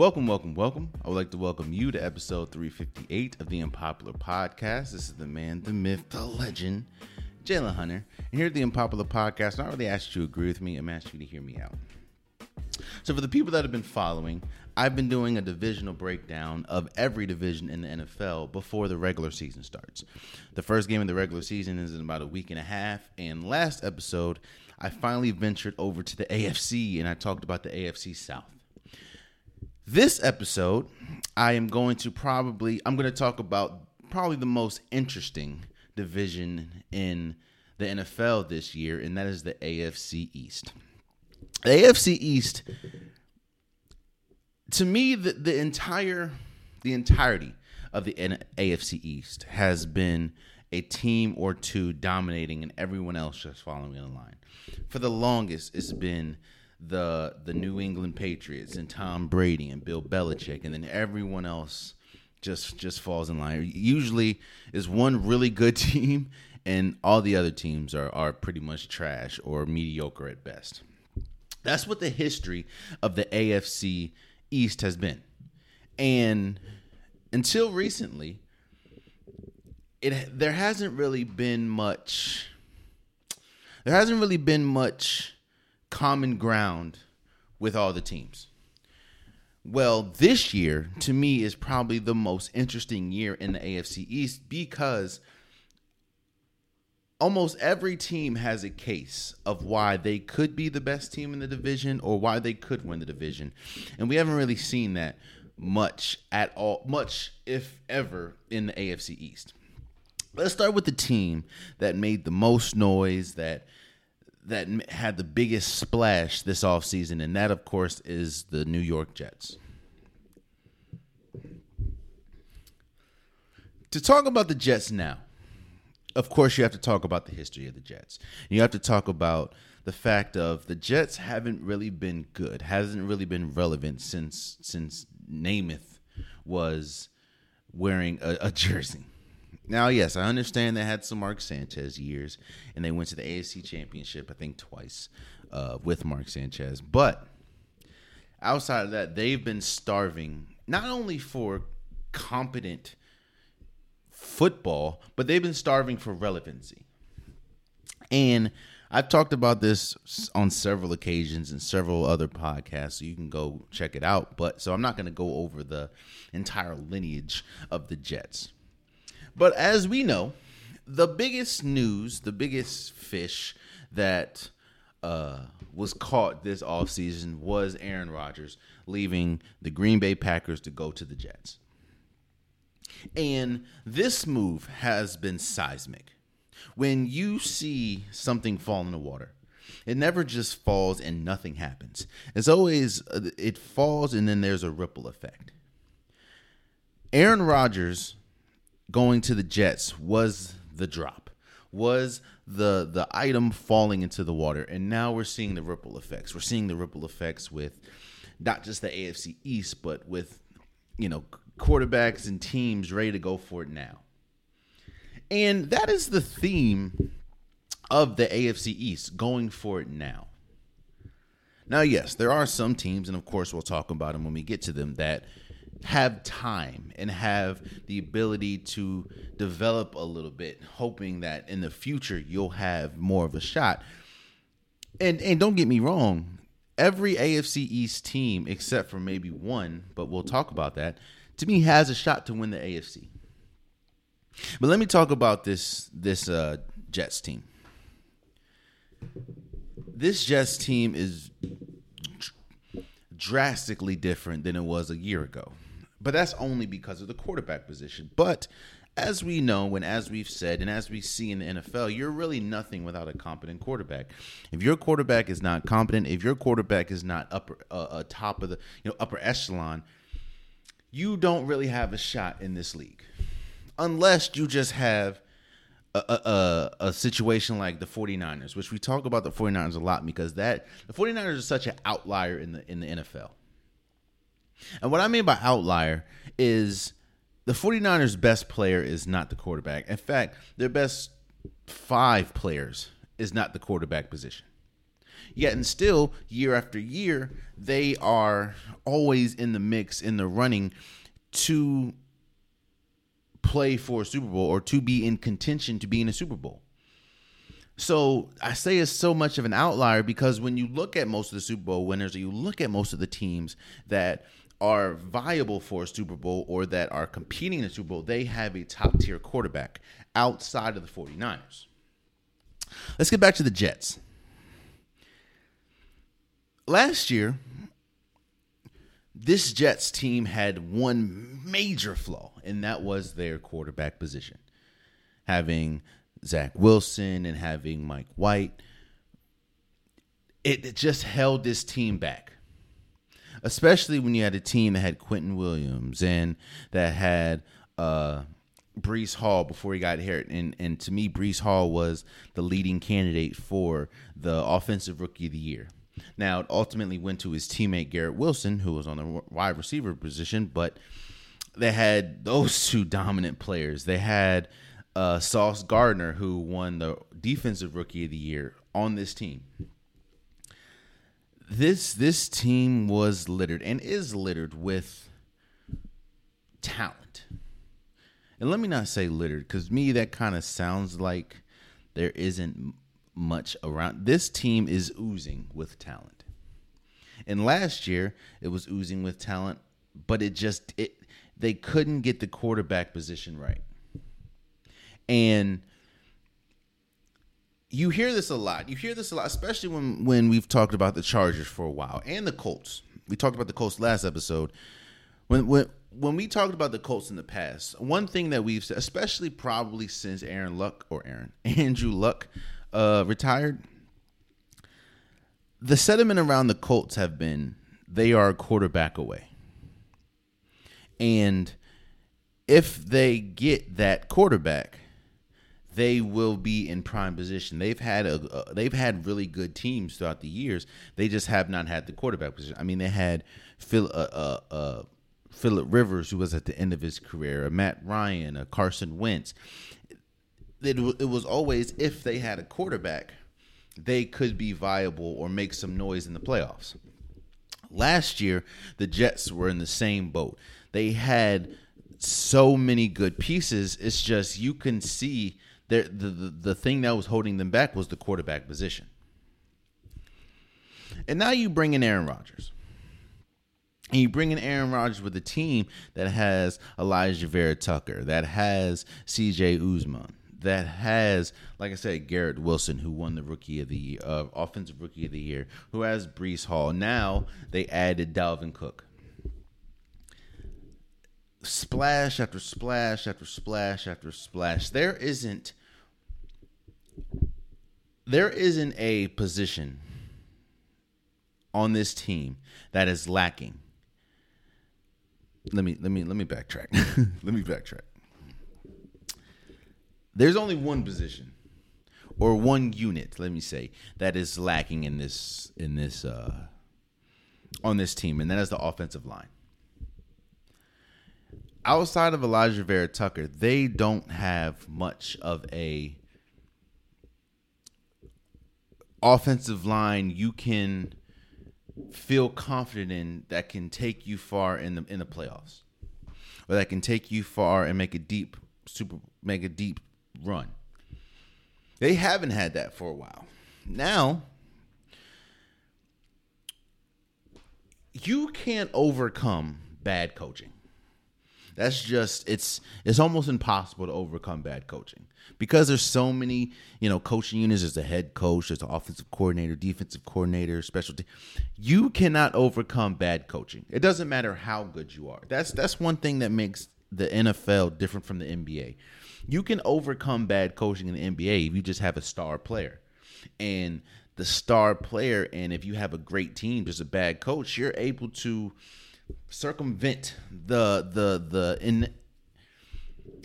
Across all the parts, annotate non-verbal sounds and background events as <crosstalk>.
Welcome, welcome, welcome. I would like to welcome you to episode 358 of the Unpopular Podcast. This is the man, the myth, the legend, Jalen Hunter. And here at the Unpopular Podcast, I'm not really asked you to agree with me, I'm asking you to hear me out. So, for the people that have been following, I've been doing a divisional breakdown of every division in the NFL before the regular season starts. The first game of the regular season is in about a week and a half, and last episode, I finally ventured over to the AFC and I talked about the AFC South. This episode, I am going to probably I'm going to talk about probably the most interesting division in the NFL this year, and that is the AFC East. The AFC East, to me, the, the entire the entirety of the AFC East has been a team or two dominating and everyone else just following in line. For the longest, it's been the the New England Patriots and Tom Brady and Bill Belichick, and then everyone else just just falls in line. Usually, is one really good <laughs> team, and all the other teams are are pretty much trash or mediocre at best. That's what the history of the AFC East has been, and until recently, it there hasn't really been much. There hasn't really been much common ground with all the teams. Well, this year to me is probably the most interesting year in the AFC East because almost every team has a case of why they could be the best team in the division or why they could win the division. And we haven't really seen that much at all, much if ever in the AFC East. Let's start with the team that made the most noise that that had the biggest splash this offseason, and that, of course, is the New York Jets. To talk about the Jets now, of course, you have to talk about the history of the Jets. You have to talk about the fact of the Jets haven't really been good, hasn't really been relevant since since Namath was wearing a, a jersey. Now, yes, I understand they had some Mark Sanchez years, and they went to the AFC Championship, I think, twice uh, with Mark Sanchez. But outside of that, they've been starving not only for competent football, but they've been starving for relevancy. And I've talked about this on several occasions and several other podcasts, so you can go check it out. But so I'm not going to go over the entire lineage of the Jets. But as we know, the biggest news, the biggest fish that uh, was caught this offseason was Aaron Rodgers leaving the Green Bay Packers to go to the Jets. And this move has been seismic. When you see something fall in the water, it never just falls and nothing happens. It's always, uh, it falls and then there's a ripple effect. Aaron Rodgers going to the Jets was the drop, was the the item falling into the water, and now we're seeing the ripple effects. We're seeing the ripple effects with not just the AFC East, but with you know quarterbacks and teams ready to go for it now. And that is the theme of the AFC East going for it now. Now, yes, there are some teams, and of course, we'll talk about them when we get to them, that have time and have the ability to develop a little bit, hoping that in the future you'll have more of a shot. And and don't get me wrong, every AFC East team except for maybe one, but we'll talk about that, to me has a shot to win the AFC. But let me talk about this this uh, Jets team. This Jets team is drastically different than it was a year ago. But that's only because of the quarterback position. But as we know and as we've said and as we see in the NFL, you're really nothing without a competent quarterback. If your quarterback is not competent, if your quarterback is not upper uh, uh, top of the you know upper echelon, you don't really have a shot in this league, unless you just have. A, a, a, situation like the 49ers, which we talk about the 49ers a lot because that the 49ers are such an outlier in the in the NFL. And what I mean by outlier is the 49ers' best player is not the quarterback. In fact, their best five players is not the quarterback position. Yet and still, year after year, they are always in the mix, in the running to play for a Super Bowl or to be in contention to be in a Super Bowl. So I say it's so much of an outlier because when you look at most of the Super Bowl winners, or you look at most of the teams that are viable for a Super Bowl or that are competing in a Super Bowl, they have a top tier quarterback outside of the 49ers. Let's get back to the Jets. Last year, this Jets team had one major flaw, and that was their quarterback position. Having Zach Wilson and having Mike White, it just held this team back. Especially when you had a team that had Quinnen Williams and that had uh, Breece Hall before he got hurt. And, and to me, Breece Hall was the leading candidate for the Offensive Rookie of the Year. Now, it ultimately went to his teammate Garrett Wilson, who was on the wide receiver position, but they had those <laughs> two dominant players. They had uh, Sauce Gardner, who won the Defensive Rookie of the Year on this team. This this team was littered and is littered with talent. And let me not say littered, because me that kind of sounds like there isn't much around. This team is oozing with talent. And last year it was oozing with talent, but it just it they couldn't get the quarterback position right. And you hear this a lot. You hear this a lot, especially when when we've talked about the Chargers for a while and the Colts. We talked about the Colts last episode. When when when we talked about the Colts in the past, one thing that we've said, especially probably since Aaron Luck or Aaron <laughs> Andrew Luck uh, retired, the sentiment around the Colts have been they are a quarterback away. And if they get that quarterback, they will be in prime position. They've had a, they've had really good teams throughout the years. They just have not had the quarterback position. I mean, they had Phil, uh, uh, uh, Philip Rivers, who was at the end of his career, a Matt Ryan, a Carson Wentz it, it was always if they had a quarterback, they could be viable or make some noise in the playoffs. Last year, the Jets were in the same boat. They had so many good pieces. It's just you can see the, the the thing that was holding them back was the quarterback position. And now you bring in Aaron Rodgers. And you bring in Aaron Rodgers with a team that has Elijah Vera-Tucker, that has CJ Uzomah, that has, like I said, Garrett Wilson, who won the rookie of the year, uh, offensive rookie of the year, who has Breece Hall. Now they added Dalvin Cook. Splash after splash after splash after splash. There isn't there isn't a position on this team that is lacking. Let me let me let me backtrack. <laughs> let me backtrack there's only one position or one unit, let me say, that is lacking in this in this uh, on this team, and that is the offensive line. Outside of Elijah Vera-Tucker, they don't have much of a offensive line you can feel confident in that can take you far in the in the playoffs, or that can take you far and make a deep super make a deep run. They haven't had that for a while. Now, you can't overcome bad coaching. That's just it's it's almost impossible to overcome bad coaching because there's so many you know coaching units. There's a head coach, there's an offensive coordinator, defensive coordinator, special team. You cannot overcome bad coaching. It doesn't matter how good you are. That's that's one thing that makes the NFL different from the NBA you can overcome bad coaching in the NBA if you just have a star player. And the star player, and if you have a great team, just a bad coach, you're able to circumvent the the the in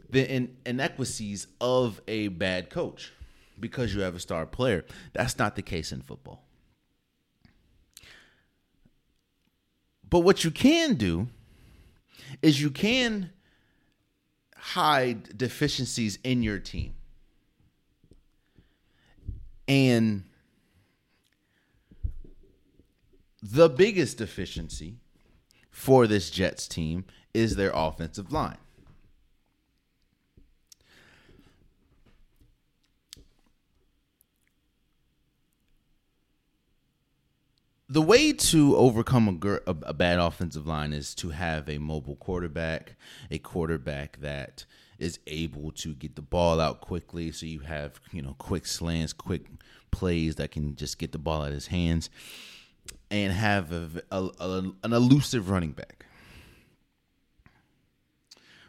the in, inequities of a bad coach because you have a star player. That's not the case in football. But what you can do is you can hide deficiencies in your team. And the biggest deficiency for this Jets team is their offensive line. the way to overcome a, gr- a, bad offensive line is to have a mobile quarterback, a quarterback that is able to get the ball out quickly. So you have you know quick slants, quick plays that can just get the ball out of his hands, and have a, a, an elusive running back.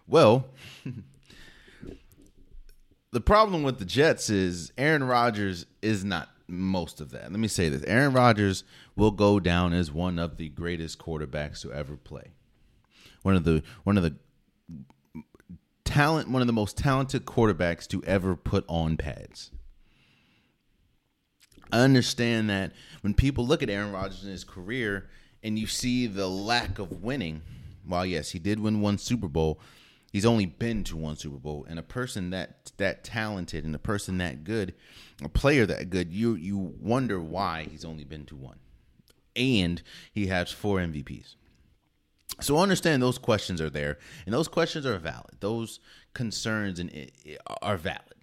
Well. <laughs> the problem with the Jets is Aaron Rodgers is not most of that. Let me say this Aaron Rodgers will go down as one of the greatest quarterbacks to ever play. One of the one of the talent one of the most talented quarterbacks to ever put on pads. I understand that when people look at Aaron Rodgers in his career and you see the lack of winning, while yes, he did win one Super Bowl, he's only been to one Super Bowl, and a person that that talented and a person that good, a player that good, you you wonder why he's only been to one, and he has four MVPs. So understand those questions are there, and those questions are valid. Those concerns and eh, eh, are valid.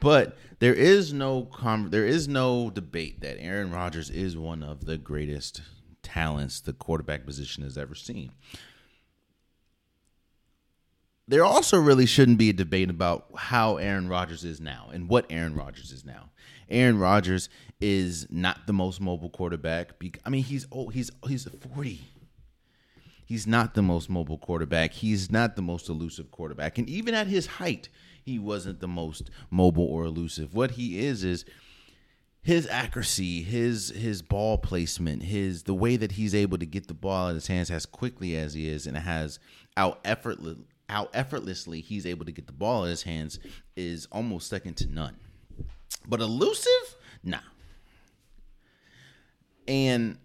But there is no there is no debate that Aaron Rodgers is one of the greatest talents the quarterback position has ever seen there also really shouldn't be a debate about how Aaron Rodgers is now and what Aaron Rodgers is now. Aaron Rodgers is not the most mobile quarterback. I mean, he's he's he's 40. He's not the most mobile quarterback. He's not the most elusive quarterback. And even at his height, he wasn't the most mobile or elusive. What he is is his accuracy, his his ball placement, his the way that he's able to get the ball in his hands as quickly as he is and has out effortless how effortlessly he's able to get the ball in his hands is almost second to none. But elusive, nah. And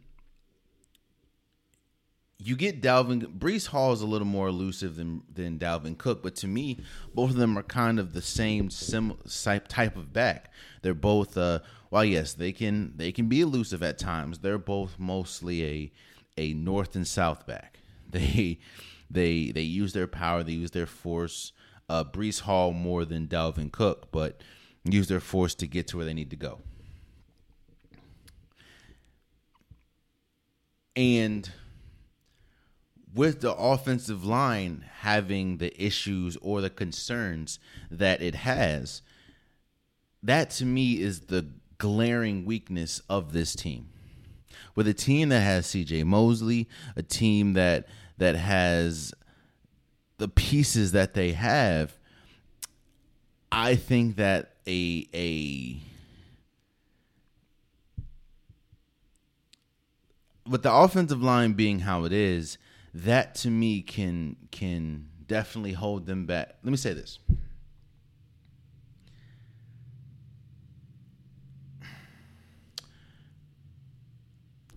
you get Dalvin Breece Hall is a little more elusive than than Dalvin Cook, but to me, both of them are kind of the same sim, type of back. They're both uh while yes, they can they can be elusive at times. They're both mostly a a north and south back. <laughs> They they they use their power, they use their force. Uh, Breece Hall more than Dalvin Cook, but use their force to get to where they need to go. And with the offensive line having the issues or the concerns that it has, that to me is the glaring weakness of this team. With a team that has CJ Mosley, a team that that has the pieces that they have, I think that a a with the offensive line being how it is, that to me can can definitely hold them back. Let me say this.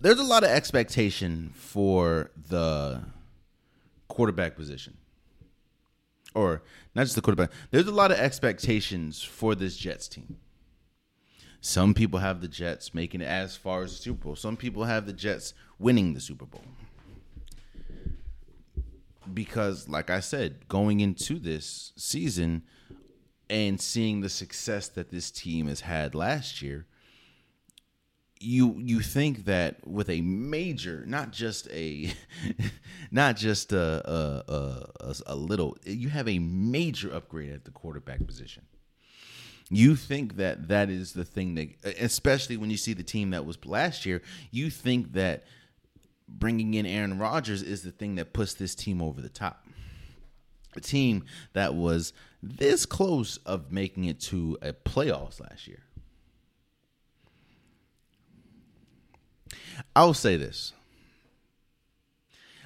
There's a lot of expectation for the quarterback position. Or not just the quarterback. There's a lot of expectations for this Jets team. Some people have the Jets making it as far as the Super Bowl. Some people have the Jets winning the Super Bowl. Because, like I said, going into this season and seeing the success that this team has had last year, you you think that with a major, not just a, <laughs> not just a a, a a little, you have a major upgrade at the quarterback position. You think that that is the thing that, especially when you see the team that was last year, you think that bringing in Aaron Rodgers is the thing that puts this team over the top. A team that was this close of making it to a playoffs last year I will say this.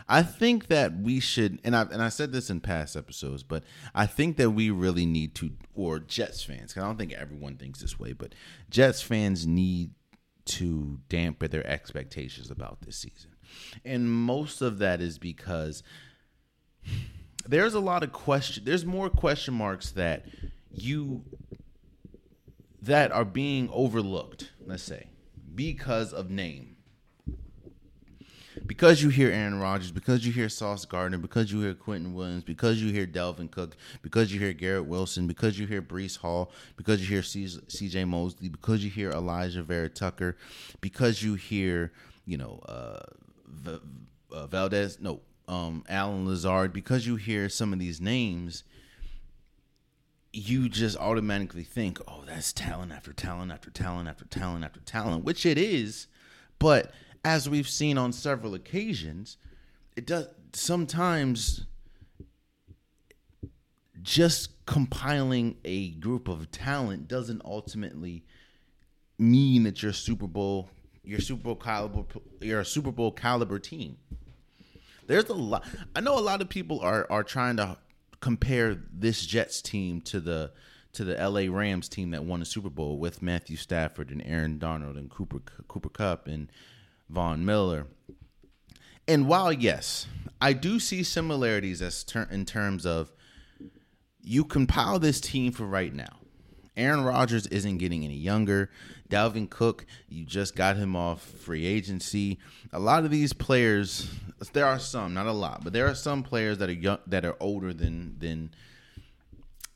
I think that we should, and I and I said this in past episodes, but I think that we really need to, or Jets fans, because I don't think everyone thinks this way, but Jets fans need to dampen their expectations about this season, and most of that is because there's a lot of question. There's more question marks that you that are being overlooked. Let's say because of name because you hear Aaron Rodgers, because you hear Sauce Gardner, because you hear Quentin Williams, because you hear Dalvin Cook, because you hear Garrett Wilson, because you hear Breece Hall, because you hear CJ Mosley, because you hear Elijah Vera Tucker, because you hear, you know, uh, uh, Valdez, no, um, Allen Lazard, because you hear some of these names, you just automatically think, oh, that's talent after talent after talent after talent after talent, which it is. But as we've seen on several occasions, it does sometimes just compiling a group of talent doesn't ultimately mean that you're Super Bowl, you're Super Bowl caliber, you're a Super Bowl caliber team. There's a lot. I know a lot of people are are trying to compare this Jets team to the to the LA Rams team that won the Super Bowl with Matthew Stafford and Aaron Donald and Cooper Cooper Kupp and Von Miller. And while yes, I do see similarities as ter- in terms of you compile this team for right now. Aaron Rodgers isn't getting any younger. Dalvin Cook, you just got him off free agency. A lot of these players, there are some, not a lot, but there are some players that are young, that are older than than,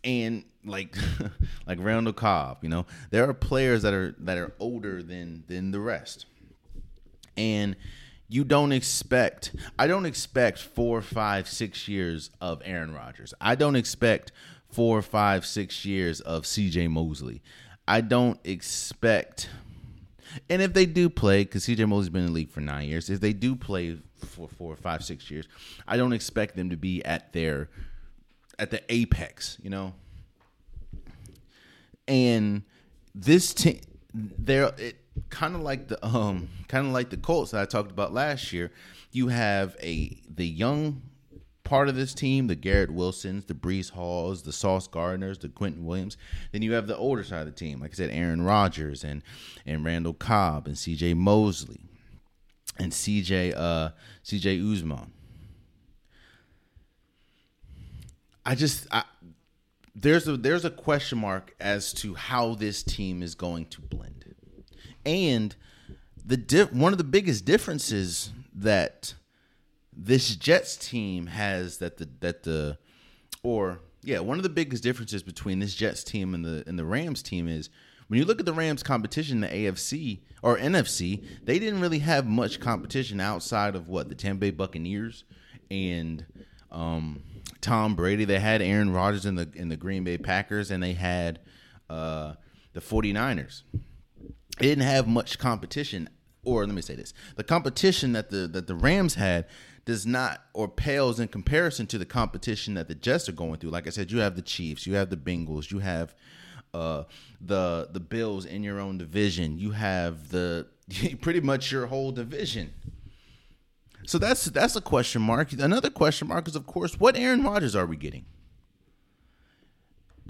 and like <laughs> like Randall Cobb. You know, there are players that are that are older than than the rest, and you don't expect i don't expect four five six years of aaron rodgers i don't expect four five six years of cj mosley I don't expect. And if they do play, because CJ Mosley's been in the league for nine years, if they do play for four, five, six years, I don't expect them to be at their at the apex, you know. And this team, they're it kind of like the um, kind of like the Colts that I talked about last year. You have a the young part of this team, the Garrett Wilsons, the Breece Halls, the Sauce Gardners, the Quentin Williams. Then you have the older side of the team, like I said, Aaron Rodgers and and Randall Cobb and C.J. Mosley and C.J. Uh, C.J. Uzomah. I just I, there's a there's a question mark as to how this team is going to blend, and the di- one of the biggest differences that this Jets team has that the that the or yeah, one of the biggest differences between this Jets team and the and the Rams team is when you look at the Rams competition, the AFC or NFC, they didn't really have much competition outside of what the Tampa Bay Buccaneers and um, Tom Brady. They had Aaron Rodgers in the in the Green Bay Packers, and they had uh, the 49ers. They didn't have much competition, or let me say this: the competition that the that the Rams had does not or pales in comparison to the competition that the Jets are going through. Like I said, you have the Chiefs, you have the Bengals, you have uh, the the Bills in your own division. You have the <laughs> pretty much your whole division. So that's that's a question mark. Another question mark is, of course, what Aaron Rodgers are we getting?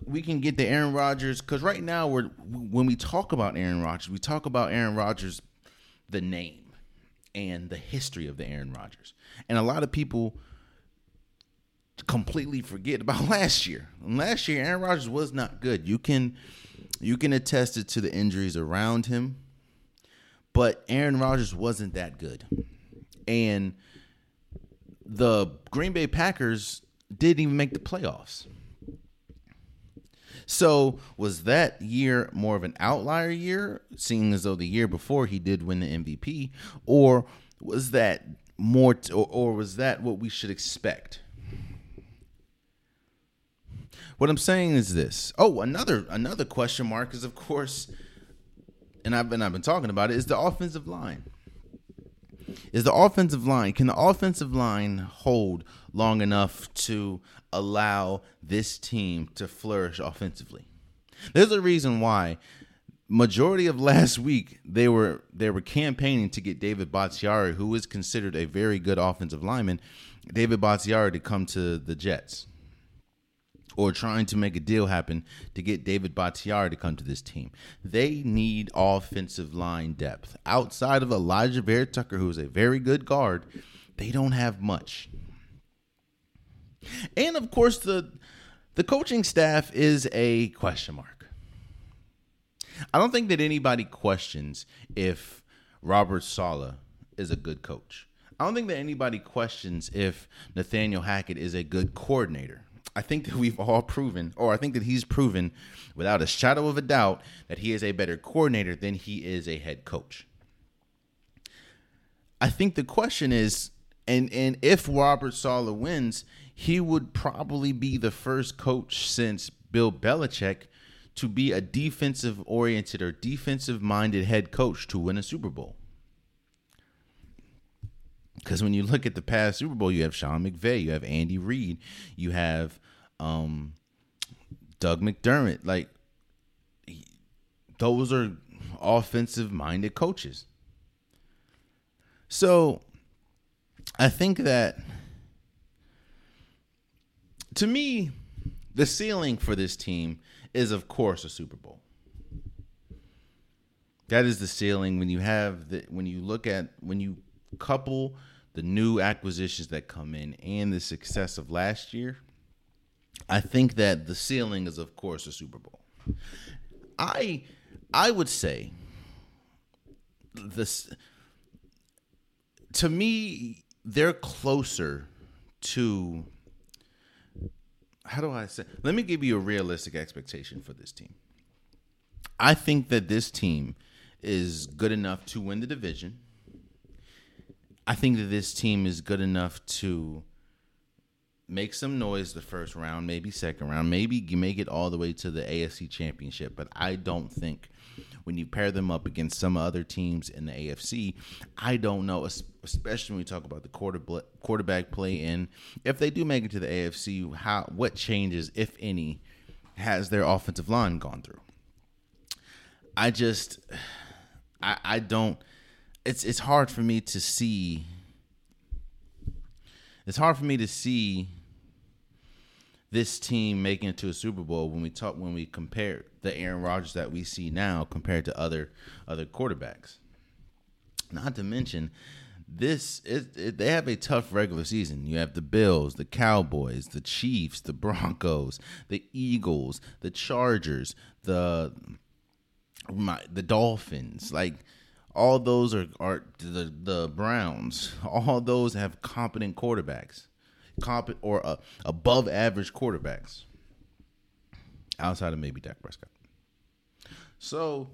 We can get the Aaron Rodgers because right now we're when we talk about Aaron Rodgers, we talk about Aaron Rodgers, the name and the history of the Aaron Rodgers. And a lot of people completely forget about <laughs> last year. Last year, Aaron Rodgers was not good. You can you can attest it to the injuries around him, but Aaron Rodgers wasn't that good. And the Green Bay Packers didn't even make the playoffs. So was that year more of an outlier year, seeing as though the year before he did win the MVP, or was that more, t- or, or was that what we should expect? What I'm saying is this. Oh, another another question mark is of course, and I've been I've been talking about it is the offensive line. Is the offensive line can the offensive line hold long enough to allow this team to flourish offensively. There's a reason why majority of last week they were they were campaigning to get David Bakhtiari, who is considered a very good offensive lineman, David Bakhtiari to come to the Jets. Or trying to make a deal happen to get David Bakhtiari to come to this team. They need offensive line depth. Outside of Elijah Vera Tucker, who is a very good guard, they don't have much. And of course, the the coaching staff is a question mark. I don't think that anybody questions if Robert Saleh is a good coach. I don't think that anybody questions if Nathaniel Hackett is a good coordinator. I think that we've all proven, or I think that he's proven without a shadow of a doubt, that he is a better coordinator than he is a head coach. I think the question is, and and if Robert Saleh wins, he would probably be the first coach since Bill Belichick to be a defensive oriented or defensive minded head coach to win a Super Bowl. Because when you look at the past Super Bowl, you have Sean McVay, you have Andy Reid, you have um, Doug McDermott. Like, those are offensive minded coaches. So I think that to me, the ceiling for this team is, of course, a Super Bowl. That is the ceiling when you have the when you look at when you couple the new acquisitions that come in and the success of last year. I think that the ceiling is, of course, a Super Bowl. I I would say this to me they're closer to how do I say? Let me give you a realistic expectation for this team. I think that this team is good enough to win the division. I think that this team is good enough to make some noise the first round, maybe second round, maybe make it all the way to the AFC championship. But I don't think when you pair them up against some other teams in the AFC, I don't know, especially when we talk about the quarter quarterback play in. If they do make it to the AFC, how what changes, if any, has their offensive line gone through? I just, I, I don't. It's it's hard for me to see. It's hard for me to see this team making it to a Super Bowl when we talk when we compare the Aaron Rodgers that we see now compared to other other quarterbacks. Not to mention this it, it, they have a tough regular season. You have the Bills, the Cowboys, the Chiefs, the Broncos, the Eagles, the Chargers, the my, the Dolphins. Like all those are are the the Browns. <laughs> All those have competent quarterbacks comp or uh, above average quarterbacks outside of maybe Dak Prescott. So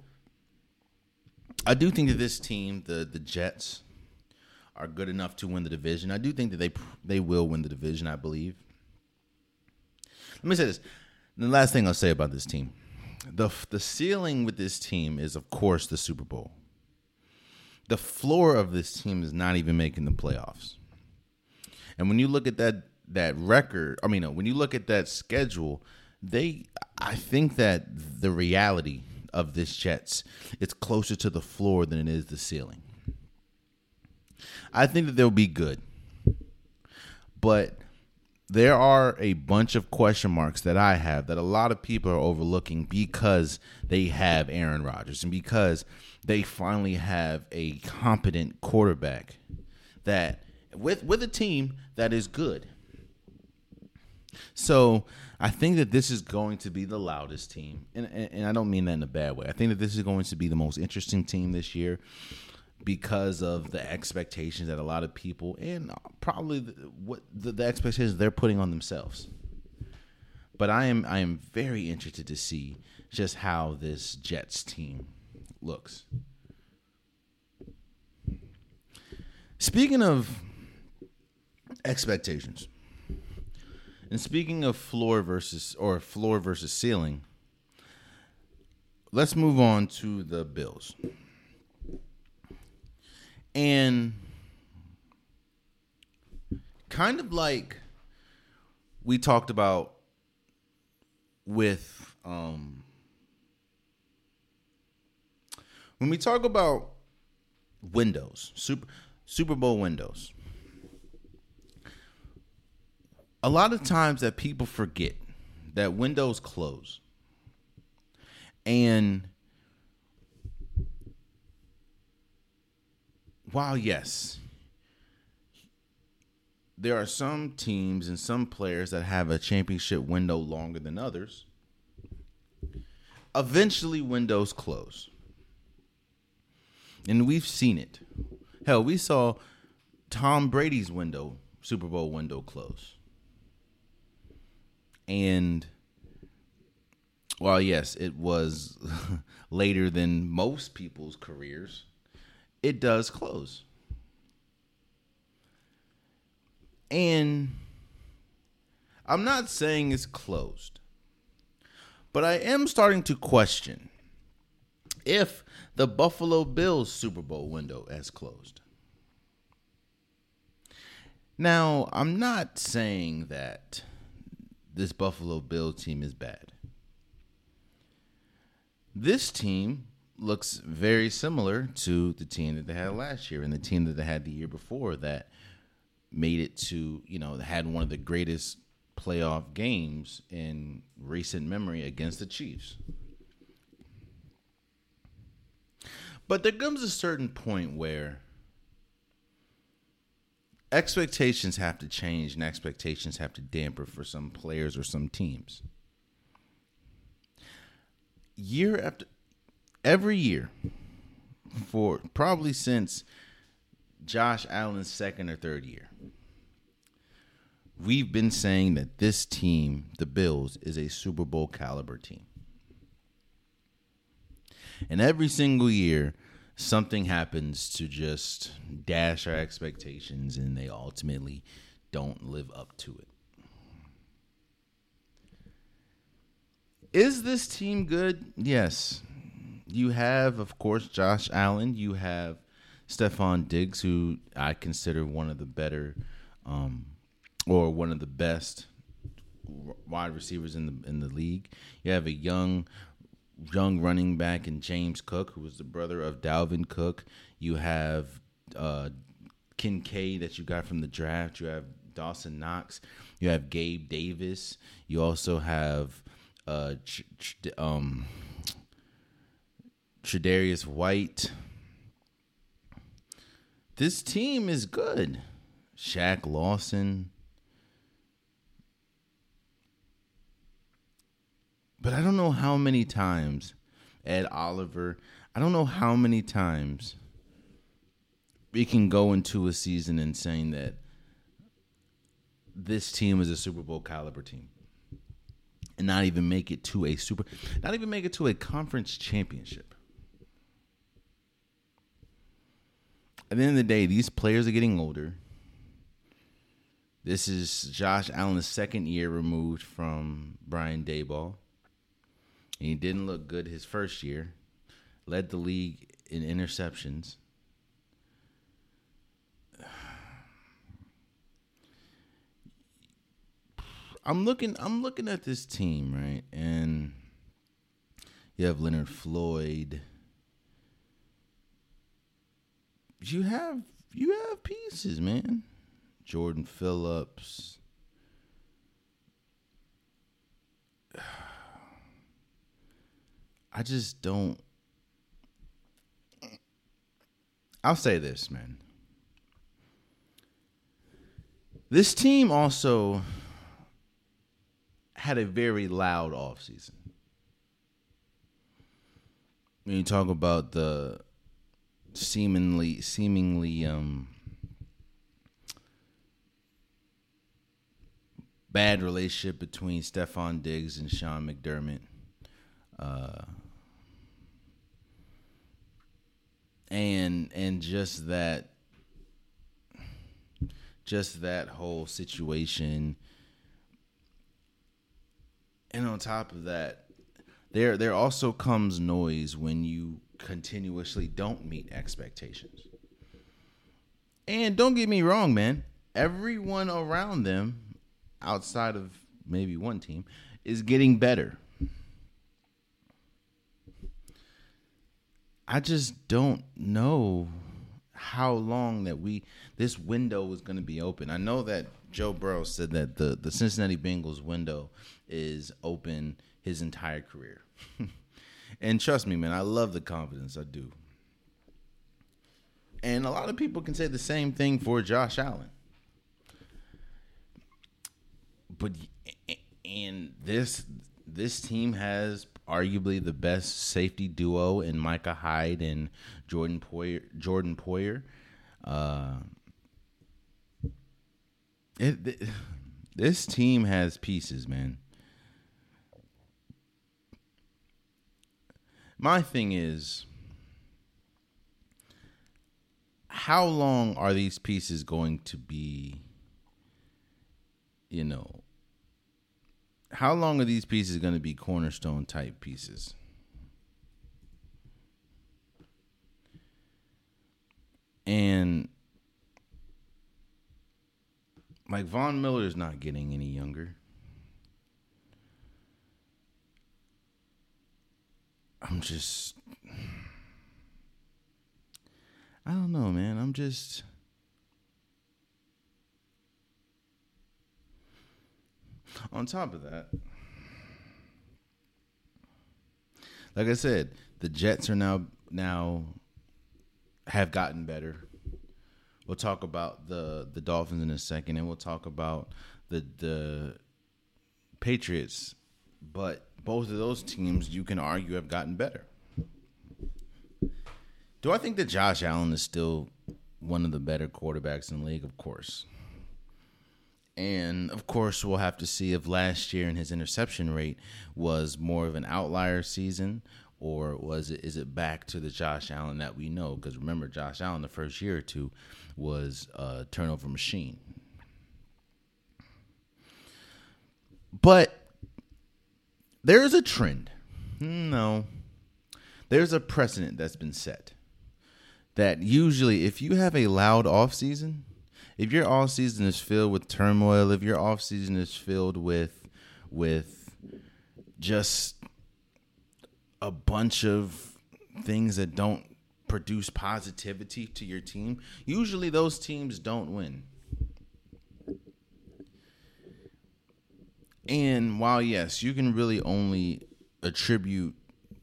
I do think that this team, the the Jets, are good enough to win the division. I do think that they they will win the division. I believe. Let me say this. The last thing I'll say about this team, the the ceiling with this team is of course the Super Bowl. The floor of this team is not even making the playoffs. And when you look at that that record, I mean, when you look at that schedule, they I think that the reality of this Jets it's closer to the floor than it is the ceiling. I think that they'll be good. But there are a bunch of question marks that I have that a lot of people are overlooking because they have Aaron Rodgers and because they finally have a competent quarterback that with with a team that is good. So I think that this is going to be the loudest team, and, and, and I don't mean that in a bad way. I think that this is going to be the most interesting team this year because of the expectations that a lot of people and probably the, what the, the expectations they're putting on themselves. But I am I am very interested to see just how this Jets team looks. Speaking of expectations. And speaking of floor versus or floor versus ceiling, let's move on to the Bills. And kind of like we talked about with um when we talk about windows, super Super Bowl windows a lot of times that people forget that windows close. And while yes, there are some teams and some players that have a championship window longer than others, eventually windows close. And we've seen it. Hell, we saw Tom Brady's window, Super Bowl window close. And well, yes, it was <laughs> later than most people's careers. It does close. And I'm not saying it's closed, but I am starting to question if the Buffalo Bills Super Bowl window has closed. Now, I'm not saying that this Buffalo Bill team is bad. This team looks very similar to the team that they had last year and the team that they had the year before that made it to, you know, had one of the greatest playoff games in recent memory against the Chiefs. But there comes a certain point where expectations have to change and expectations have to damper for some players or some teams. Year after every year for probably since Josh Allen's second or third year. We've been saying that this team, the Bills, is a Super Bowl caliber team. And every single year, something happens to just dash our expectations and they ultimately don't live up to it. Is this team good? Yes. You have, of course, Josh Allen. You have Stefon Diggs, who I consider one of the better um, or one of the best wide receivers in the in the league. You have a young young running back in James Cook, who was the brother of Dalvin Cook. You have uh, Kincaid that you got from the draft. You have Dawson Knox. You have Gabe Davis. You also have uh, Ch- Ch- um, Tre'Davious White. This team is good. Shaq Lawson. But I don't know how many times Ed Oliver, I don't know how many times we can go into a season and saying that this team is a Super Bowl caliber team and not even make it to a super not even make it to a conference championship. At the end of the day, these players are getting older. This is Josh Allen's second year removed from Brian Daboll. And he didn't look good his first year. Led the league in interceptions. I'm looking I'm looking at this team, right? And you have Leonard Floyd. You have you have pieces, man. Jordan Phillips. I just don't. I'll say this, man. This team also had a very loud offseason. When you talk about the seemingly seemingly um bad relationship between Stefon Diggs and Sean McDermott. Uh, and and just that just that whole situation. And on top of that there there also comes noise when you continuously don't meet expectations. And don't get me wrong man everyone around them outside of maybe one team is getting better I just don't know how long that we this window is going to be open. I know that Joe Burrow said that the the Cincinnati Bengals window is open his entire career. <laughs> and trust me, man, I love the confidence. I do. And a lot of people can say the same thing for Josh Allen. But and this this team has arguably the best safety duo in Micah Hyde and Jordan Poyer. Jordan Poyer. Uh, it, it, <sighs> this team has pieces, man. My thing is, how long are these pieces going to be? You know, how long are these pieces going to be cornerstone type pieces? And like Von Miller is not getting any younger. I'm just I don't know, man. I'm just on top of that. Like I said, the Jets are now now have gotten better. We'll talk about the the Dolphins in a second, and we'll talk about the the Patriots. But both of those teams, you can argue, have gotten better. Do I think that Josh Allen is still one of the better quarterbacks in the league? Of course. And of course, we'll have to see if last year and his interception rate was more of an outlier season or was it is it back to the Josh Allen that we know? Because remember, Josh Allen the first year or two was a turnover machine. But there is a trend. No. There's a precedent that's been set that usually if you have a loud off season, if your off season is filled with turmoil, if your off season is filled with with just a bunch of things that don't produce positivity to your team, usually those teams don't win. And while yes, you can really only attribute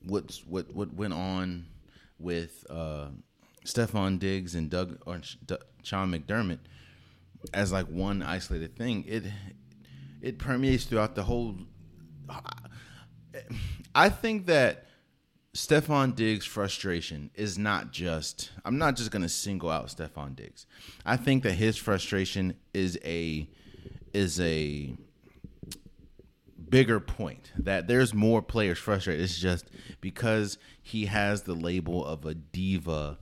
what's what what went on with uh Stefon Diggs and Doug or Sean McDermott as like one isolated thing, it it permeates throughout the whole I think that Stefon Diggs' frustration is not just. I'm not just going to single out Stefon Diggs. I think that his frustration is a is a bigger point that there's more players frustrated. It's just because he has the label of a diva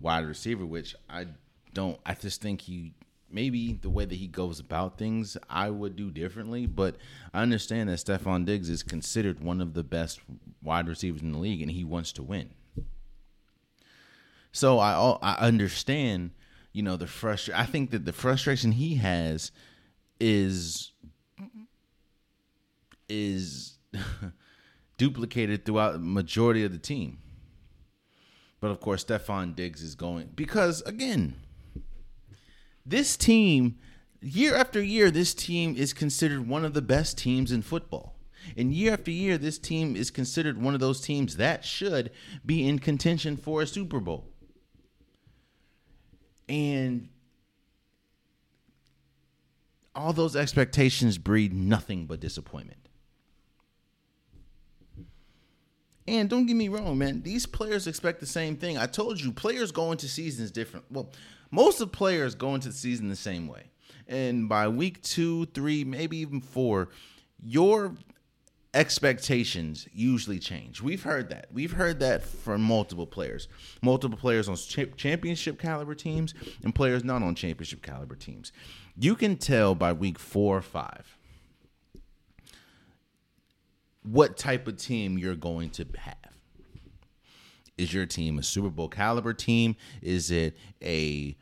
wide receiver, which I don't. I just think he maybe the way that he goes about things, I would do differently. But I understand that Stefon Diggs is considered one of the best wide receivers in the league, and he wants to win. So I I understand, you know, the frustration. I think that the frustration he has is is <laughs> duplicated throughout the majority of the team. But of course, Stefon Diggs is going because again this team, year after year, this team is considered one of the best teams in football. And year after year, this team is considered one of those teams that should be in contention for a Super Bowl. And all those expectations breed nothing but disappointment. And don't get me wrong, man. These players expect the same thing. I told you, players go into seasons different. Well, most of players go into the season the same way. And by week two, three, maybe even four, your expectations usually change. We've heard that. We've heard that from multiple players. Multiple players on championship caliber teams and players not on championship caliber teams. You can tell by week four or five what type of team you're going to have. Is your team a Super Bowl caliber team? Is it a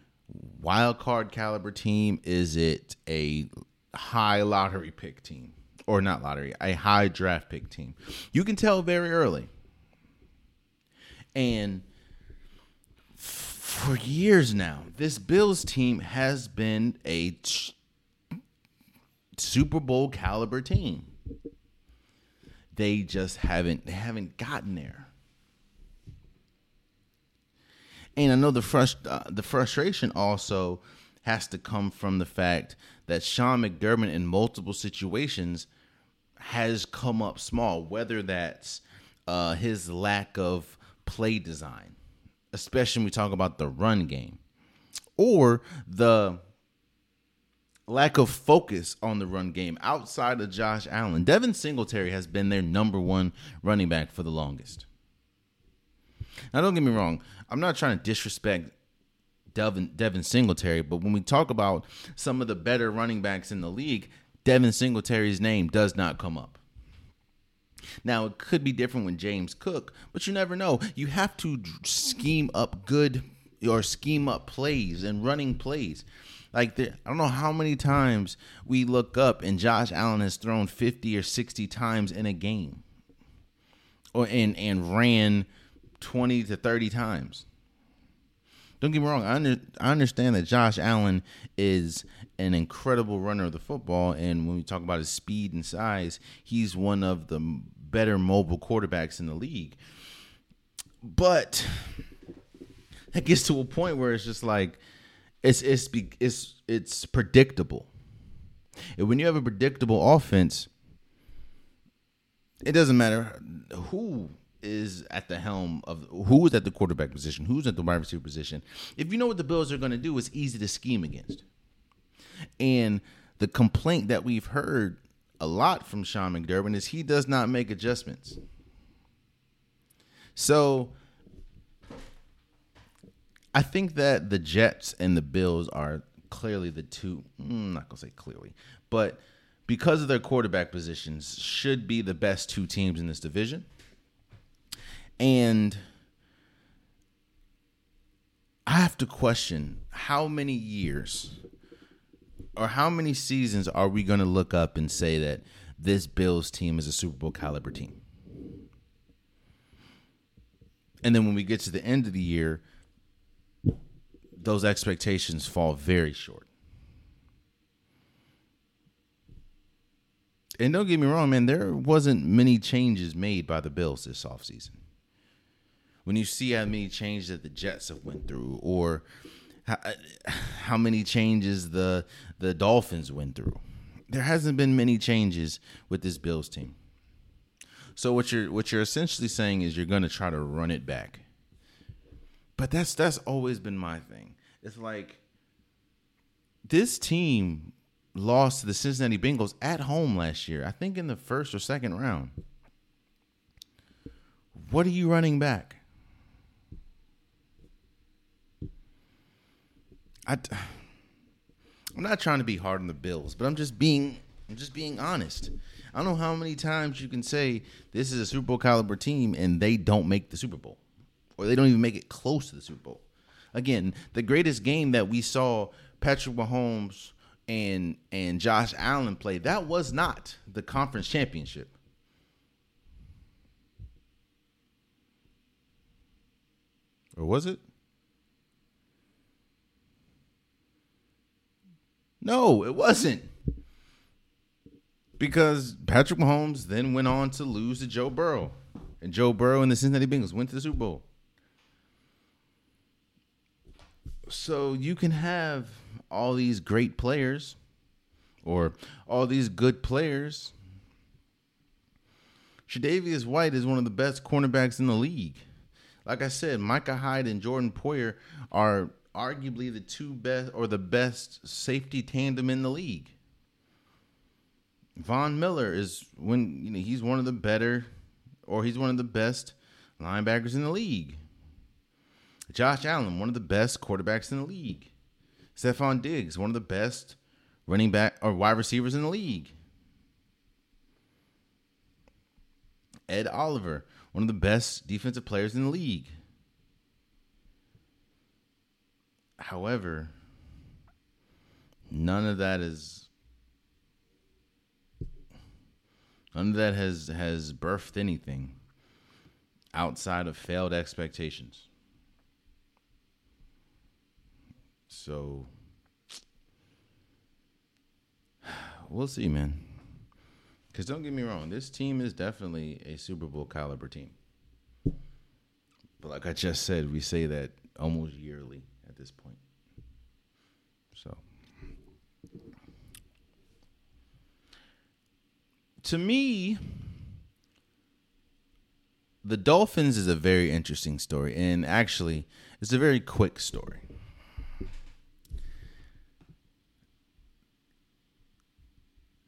wild card caliber team? Is it a high lottery pick team? Or not lottery, a high draft pick team. You can tell very early. And for years now, this Bills team has been a Super Bowl caliber team. They just haven't they haven't gotten there. And I know the frust- uh, the frustration also has to come from the fact that Sean McDermott in multiple situations has come up small, whether that's uh, his lack of play design, especially when we talk about the run game, or the lack of focus on the run game outside of Josh Allen. Devin Singletary has been their number one running back for the longest. Now, don't get me wrong. I'm not trying to disrespect Devin, Devin Singletary, but when we talk about some of the better running backs in the league, Devin Singletary's name does not come up. Now, it could be different with James Cook, but you never know. You have to scheme up good or scheme up plays and running plays. Like I don't know how many times we look up and Josh Allen has thrown 50 or 60 times in a game. Or and and ran 20 to 30 times. Don't get me wrong. I, under, I understand that Josh Allen is an incredible runner of the football, and when we talk about his speed and size, he's one of the better mobile quarterbacks in the league. But that gets to a point where it's just like it's it's it's it's predictable. And when you have a predictable offense, it doesn't matter who is at the helm of who is at the quarterback position, who's at the wide receiver position. If you know what the Bills are going to do, it's easy to scheme against. And the complaint that we've heard a lot from Sean McDermott is he does not make adjustments. So I think that the Jets and the Bills are clearly the two. I'm mm, not gonna say clearly, but because of their quarterback positions, should be the best two teams in this division. And I have to question how many years or how many seasons are we going to look up and say that this Bills team is a Super Bowl caliber team? And then when we get to the end of the year, those expectations fall very short. And don't get me wrong, man, there wasn't many changes made by the Bills this offseason. When you see how many changes that the Jets have went through or how, how many changes the the Dolphins went through. There hasn't been many changes with this Bills team. So what you're what you're essentially saying is you're going to try to run it back. But that's that's always been my thing. It's like this team lost to the Cincinnati Bengals at home last year. I think in the first or second round. What are you running back? I I'm not trying to be hard on the Bills, but I'm just being I'm just being honest. I don't know how many times you can say this is a Super Bowl caliber team and they don't make the Super Bowl. Or they don't even make it close to the Super Bowl again, the greatest game that we saw Patrick Mahomes and and Josh Allen play, that was not the conference championship. Or was it? No, it wasn't. Because Patrick Mahomes then went on to lose to Joe Burrow. And Joe Burrow and the Cincinnati Bengals went to the Super Bowl. So you can have all these great players or all these good players. Tre'Davious White is one of the best cornerbacks in the league. Like I said, Micah Hyde and Jordan Poyer are arguably the two best or the best safety tandem in the league. Von Miller is when you know he's one of the better or he's one of the best linebackers in the league. Josh Allen, one of the best quarterbacks in the league. Stefon Diggs, one of the best running back or wide receivers in the league. Ed Oliver, one of the best defensive players in the league. However, none of that is none of that has has birthed anything outside of failed expectations. So <sighs> we'll see, man. Because don't get me wrong, this team is definitely a Super Bowl caliber team. But like I just said, we say that almost yearly at this point. So to me, the Dolphins is a very interesting story. And actually, it's a very quick story.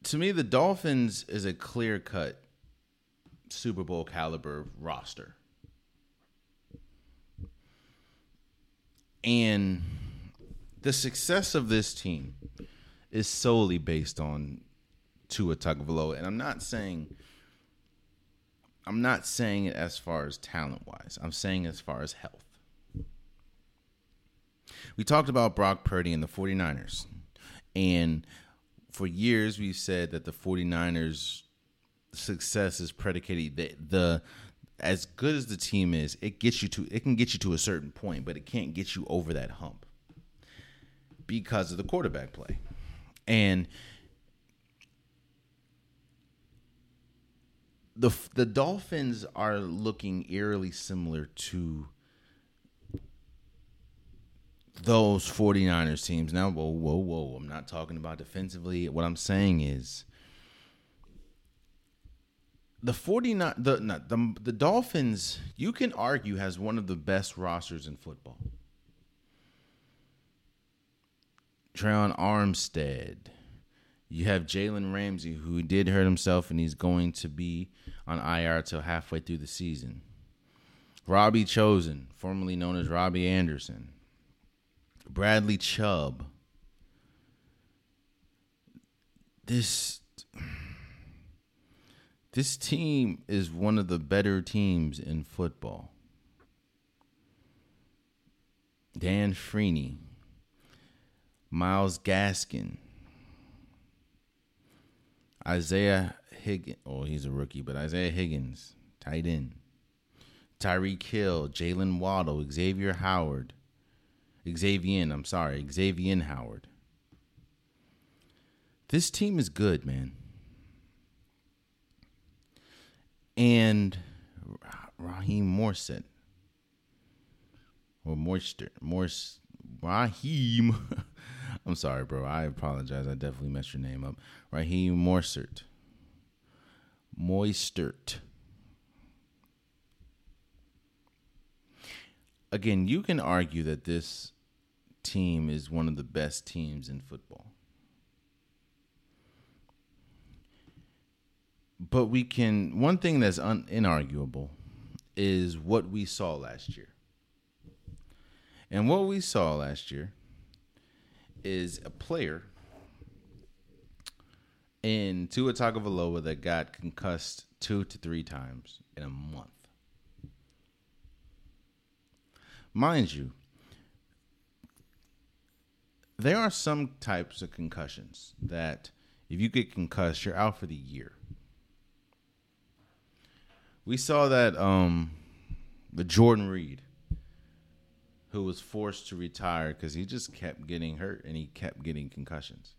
to me, the Dolphins is a clear cut Super Bowl caliber roster. And the success of this team is solely based on Tua Tagovailoa, and I'm not saying I'm not saying it as far as talent wise. I'm saying as far as health. We talked about Brock Purdy and the 49ers. And for years we've said that the 49ers success is predicated that the as good as the team is, it gets you to it can get you to a certain point, but it can't get you over that hump because of the quarterback play. And the the Dolphins are looking eerily similar to those 49ers teams. Now, whoa, whoa, whoa. I'm not talking about defensively. What I'm saying is the 49 the, the the Dolphins, you can argue has one of the best rosters in football. Terron Armstead. You have Jalen Ramsey, who did hurt himself and he's going to be on IR till halfway through the season. Robbie Chosen, formerly known as Robbie Anderson. Bradley Chubb. This this team is one of the better teams in football. Dan Freeney, Myles Gaskin, Isaiah Higgins. Oh, he's a rookie, but Isaiah Higgins, tight end. Tyreek Hill, Jaylen Waddle, Xavier Howard, Xavier, I'm sorry, Xavier Howard. This team is good, man. And Raheem Morset. Or Moisture. Morse Raheem. <laughs> I'm sorry, bro. I apologize. I definitely messed your name up. Raheem Morsert. Moistert. Again, you can argue that this team is one of the best teams in football. But we can, one thing that's un, inarguable is what we saw last year. And what we saw last year is a player in Tua Tagovailoa that got concussed two to three times in a month. Mind you, there are some types of concussions that if you get concussed, you're out for the year. We saw that um the Jordan Reed who was forced to retire because he just kept getting hurt and he kept getting concussions.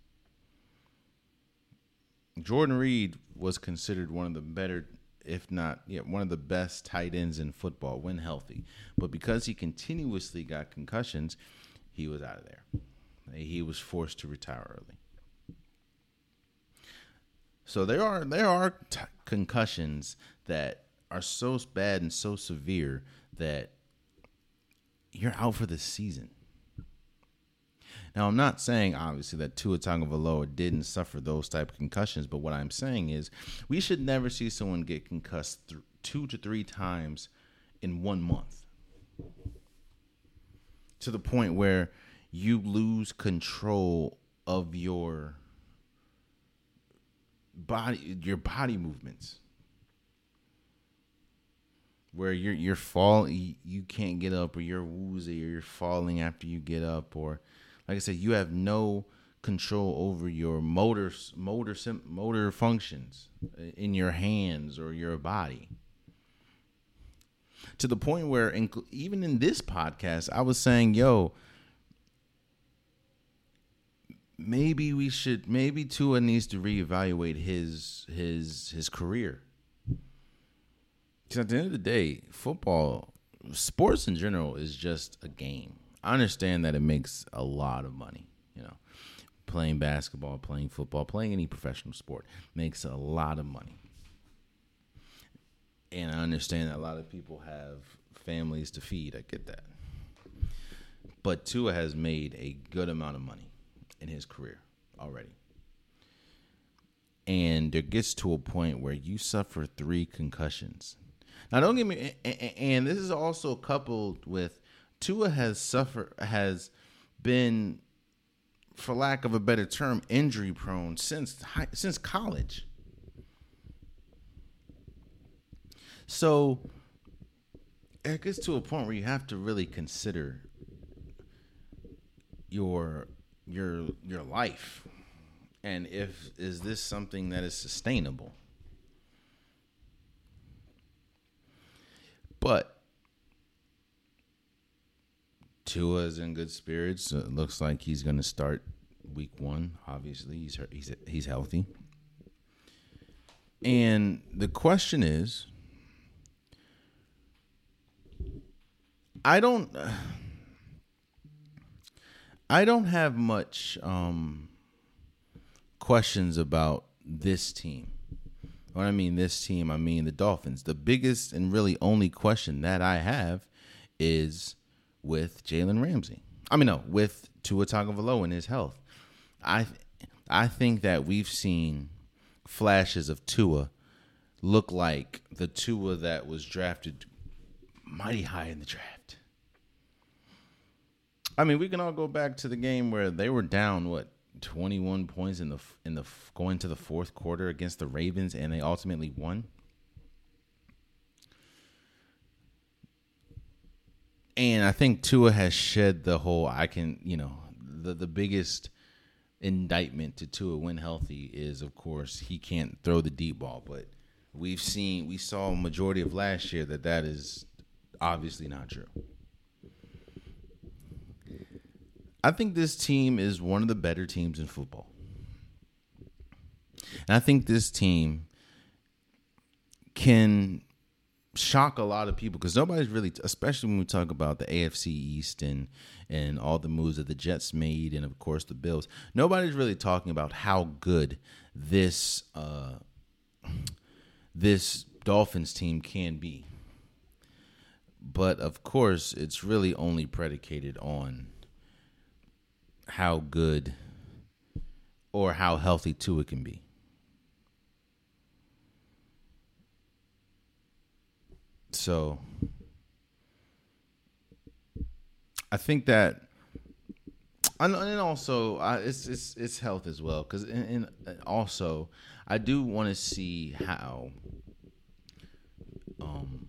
Jordan Reed was considered one of the better, if not yeah, one of the best tight ends in football when healthy. But because he continuously got concussions, he was out of there. He was forced to retire early. So there are there are t- concussions that are so bad and so severe that you're out for the season. Now, I'm not saying obviously that Tua Tagovailoa didn't suffer those type of concussions, but what I'm saying is we should never see someone get concussed th- two to three times in one month to the point where you lose control of your body, your body movements where you're you're falling you can't get up or you're woozy or you're falling after you get up or like I said you have no control over your motor motor motor functions uh, in your hands or your body. To the point where even in this podcast I was saying yo maybe we should maybe Tua needs to reevaluate his his his career because at the end of the day, football, sports in general, is just a game. I understand that it makes a lot of money. You know, playing basketball, playing football, playing any professional sport makes a lot of money. And I understand that a lot of people have families to feed. I get that. But Tua has made a good amount of money in his career already. and there gets to a point where you suffer three concussions. Now, don't get me, and this is also coupled with Tua has suffered, has been, for lack of a better term, injury prone since since college. So it gets to a point where you have to really consider your your your life and if is this something that is sustainable but Tua is in good spirits. It looks like he's going to start week one. Obviously, he's he's he's healthy. And the question is, I don't, <sighs> I don't have much um, questions about this team. When I mean this team, I mean the Dolphins. The biggest and really only question that I have is with Jalen Ramsey. I mean, no, with Tua Tagovailoa and his health. I, I think that we've seen flashes of Tua look like the Tua that was drafted mighty high in the draft. I mean, we can all go back to the game where they were down what 21 points in the in the going to the fourth quarter against the Ravens and they ultimately won. And I think Tua has shed the whole I can, you know, the the biggest indictment to Tua when healthy is of course he can't throw the deep ball, but we've seen we saw a majority of last year that that is obviously not true. I think this team is one of the better teams in football. And I think this team can shock a lot of people because nobody's really, especially when we talk about the AFC East and and all the moves that the Jets made, and of course the Bills. Nobody's really talking about how good this uh, this Dolphins team can be. But of course, it's really only predicated on how good or how healthy Tua can be. So I think that, and also it's it's it's health as well because and, also I do want to see how um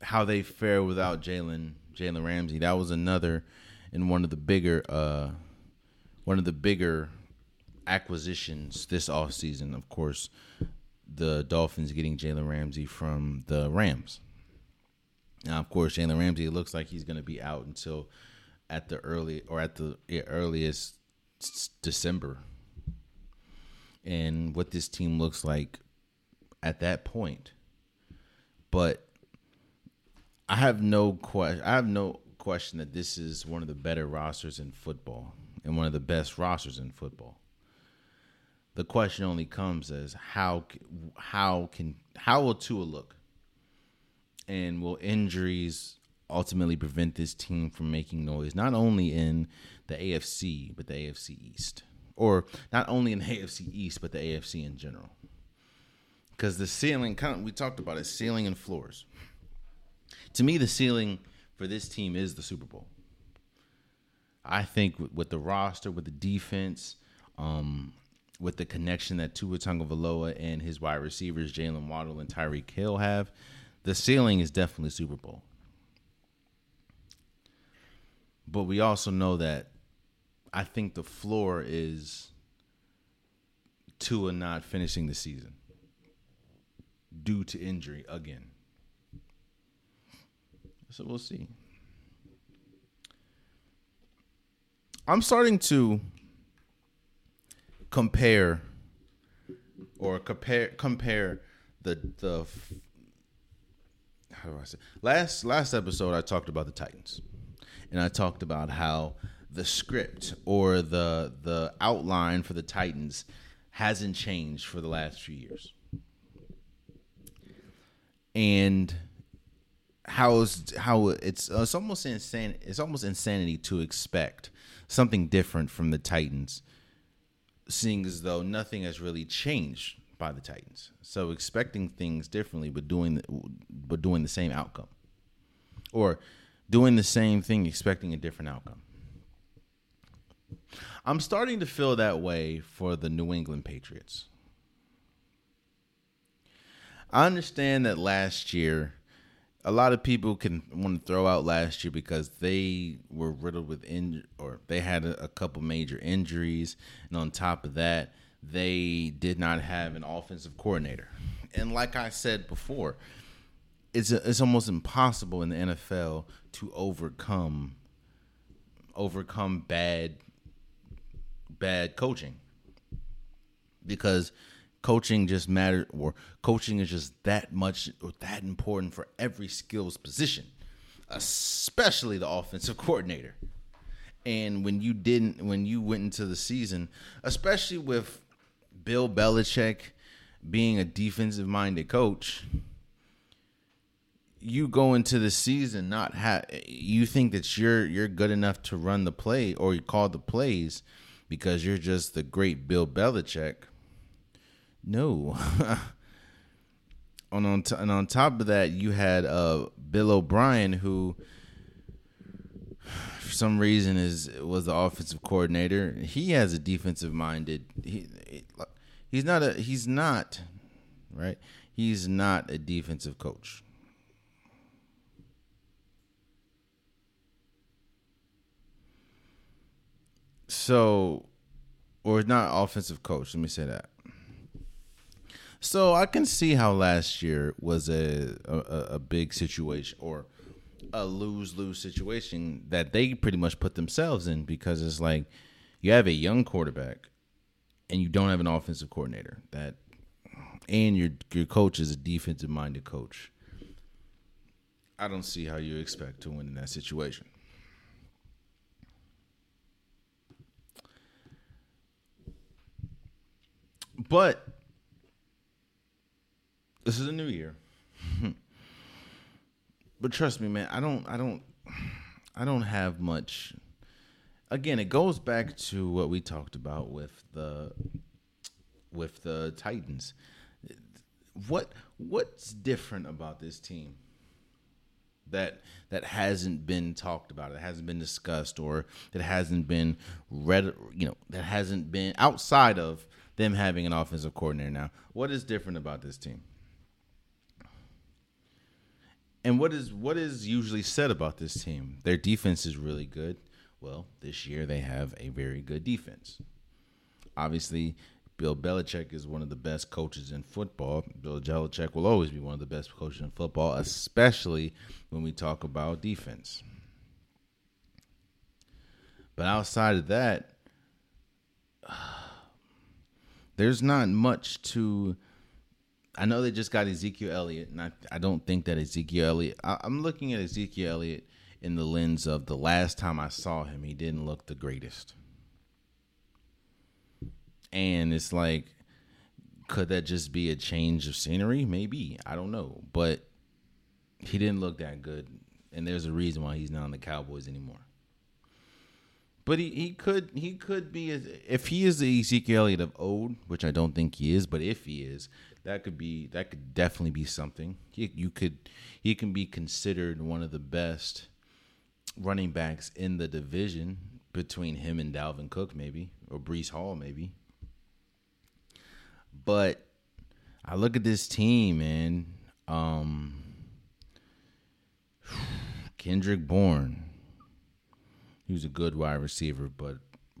how they fare without Jalen Jalen Ramsey. That was another in one of the bigger uh one of the bigger acquisitions this offseason, of course, the Dolphins getting Jalen Ramsey from the Rams. Now, of course, Jalen Ramsey looks like he's going to be out until at the early or at the earliest December. And what this team looks like at that point. But I have no question. I have no question that this is one of the better rosters in football and one of the best rosters in football. The question only comes as how how can how will Tua look, and will injuries ultimately prevent this team from making noise not only in the AFC but the AFC East, or not only in the <laughs> AFC East but the AFC in general. Because the ceiling, we talked about it, ceiling and floors. To me, the ceiling for this team is the Super Bowl. I think with the roster, with the defense, um, with the connection that Tua Tagovailoa and his wide receivers Jaylen Waddle and Tyreek Hill have, the ceiling is definitely Super Bowl. But we also know that I think the floor is Tua not finishing the season due to injury again. So we'll see. I'm starting to compare or compare compare the the how do I say last last episode I talked about the Titans. And I talked about how the script or the the outline for the Titans hasn't changed for the last few years. And how is how it's uh, it's almost insane it's almost insanity to expect something different from the Titans seeing as though nothing has really changed by the Titans. So expecting things differently, but doing the, but doing the same outcome, or doing the same thing, expecting a different outcome. I'm starting to feel that way for the New England Patriots. I understand that last year, a lot of people can want to throw out last year because they were riddled with injury or they had a, a couple major injuries, and on top of that, they did not have an offensive coordinator. And like I said before, it's a, it's almost impossible in the NFL to overcome overcome bad bad coaching because coaching just matters or coaching is just that much or that important for every skills position especially the offensive <laughs> coordinator and when you didn't when you went into the season especially with Bill Belichick being a defensive minded coach you go into the season not have you think that you're you're good enough to run the play or you call the plays because you're just the great Bill Belichick. No. <laughs> and, on t- and on top of that, you had uh, Bill O'Brien, who <sighs> for some reason is was the offensive coordinator. He has a defensive minded. He, he's not a he's not right. He's not a defensive coach. So, or not offensive coach. Let me say that. So I can see how last year was a a, a big situation or a lose lose situation that they pretty much put themselves in because it's like you have a young quarterback and you don't have an offensive coordinator that and your your coach is a defensive minded coach. I don't see how you expect to win in that situation. But this is a new year. but trust me, man, I don't I don't I don't have much again, it goes back to what we talked about with the with the Titans. What what's different about this team? that that hasn't been talked about, it hasn't been discussed, or that hasn't been read, you know, that hasn't been outside of them having an offensive coordinator now. What is different about this team? And what is what is usually said about this team? Their defense is really good. Well, this year they have a very good defense. Obviously, Bill Belichick is one of the best coaches in football. Bill Belichick will always be one of the best coaches in football, especially when we talk about defense. But outside of that, <sighs> there's not much to. I know they just got Ezekiel Elliott, and I, I don't think that Ezekiel Elliott. I, I'm looking at Ezekiel Elliott in the lens of the last time I saw him, he didn't look the greatest. And it's like, could that just be a change of scenery? Maybe. I don't know. But he didn't look that good. And there's a reason why he's not on the Cowboys anymore. But he, he could he could be if he is the Ezekiel Elliott of old, which I don't think he is, but if he is, that could be that could definitely be something. He, you could he can be considered one of the best running backs in the division between him and Dalvin Cook, maybe or Breece Hall, maybe. But I look at this team, man. Um, Kendrick Bourne he was a good wide receiver, but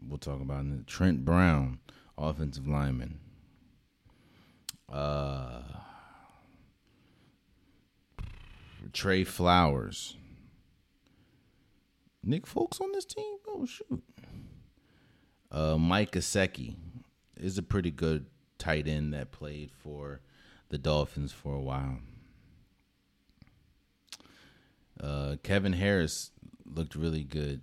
we'll talk about it. Trent Brown, offensive lineman. Uh, Trey Flowers. Nick Folks on this team? Oh shoot. Uh, Mike Gesicki is a pretty good tight end that played for the Dolphins for a while. Uh, Kevin Harris looked really good.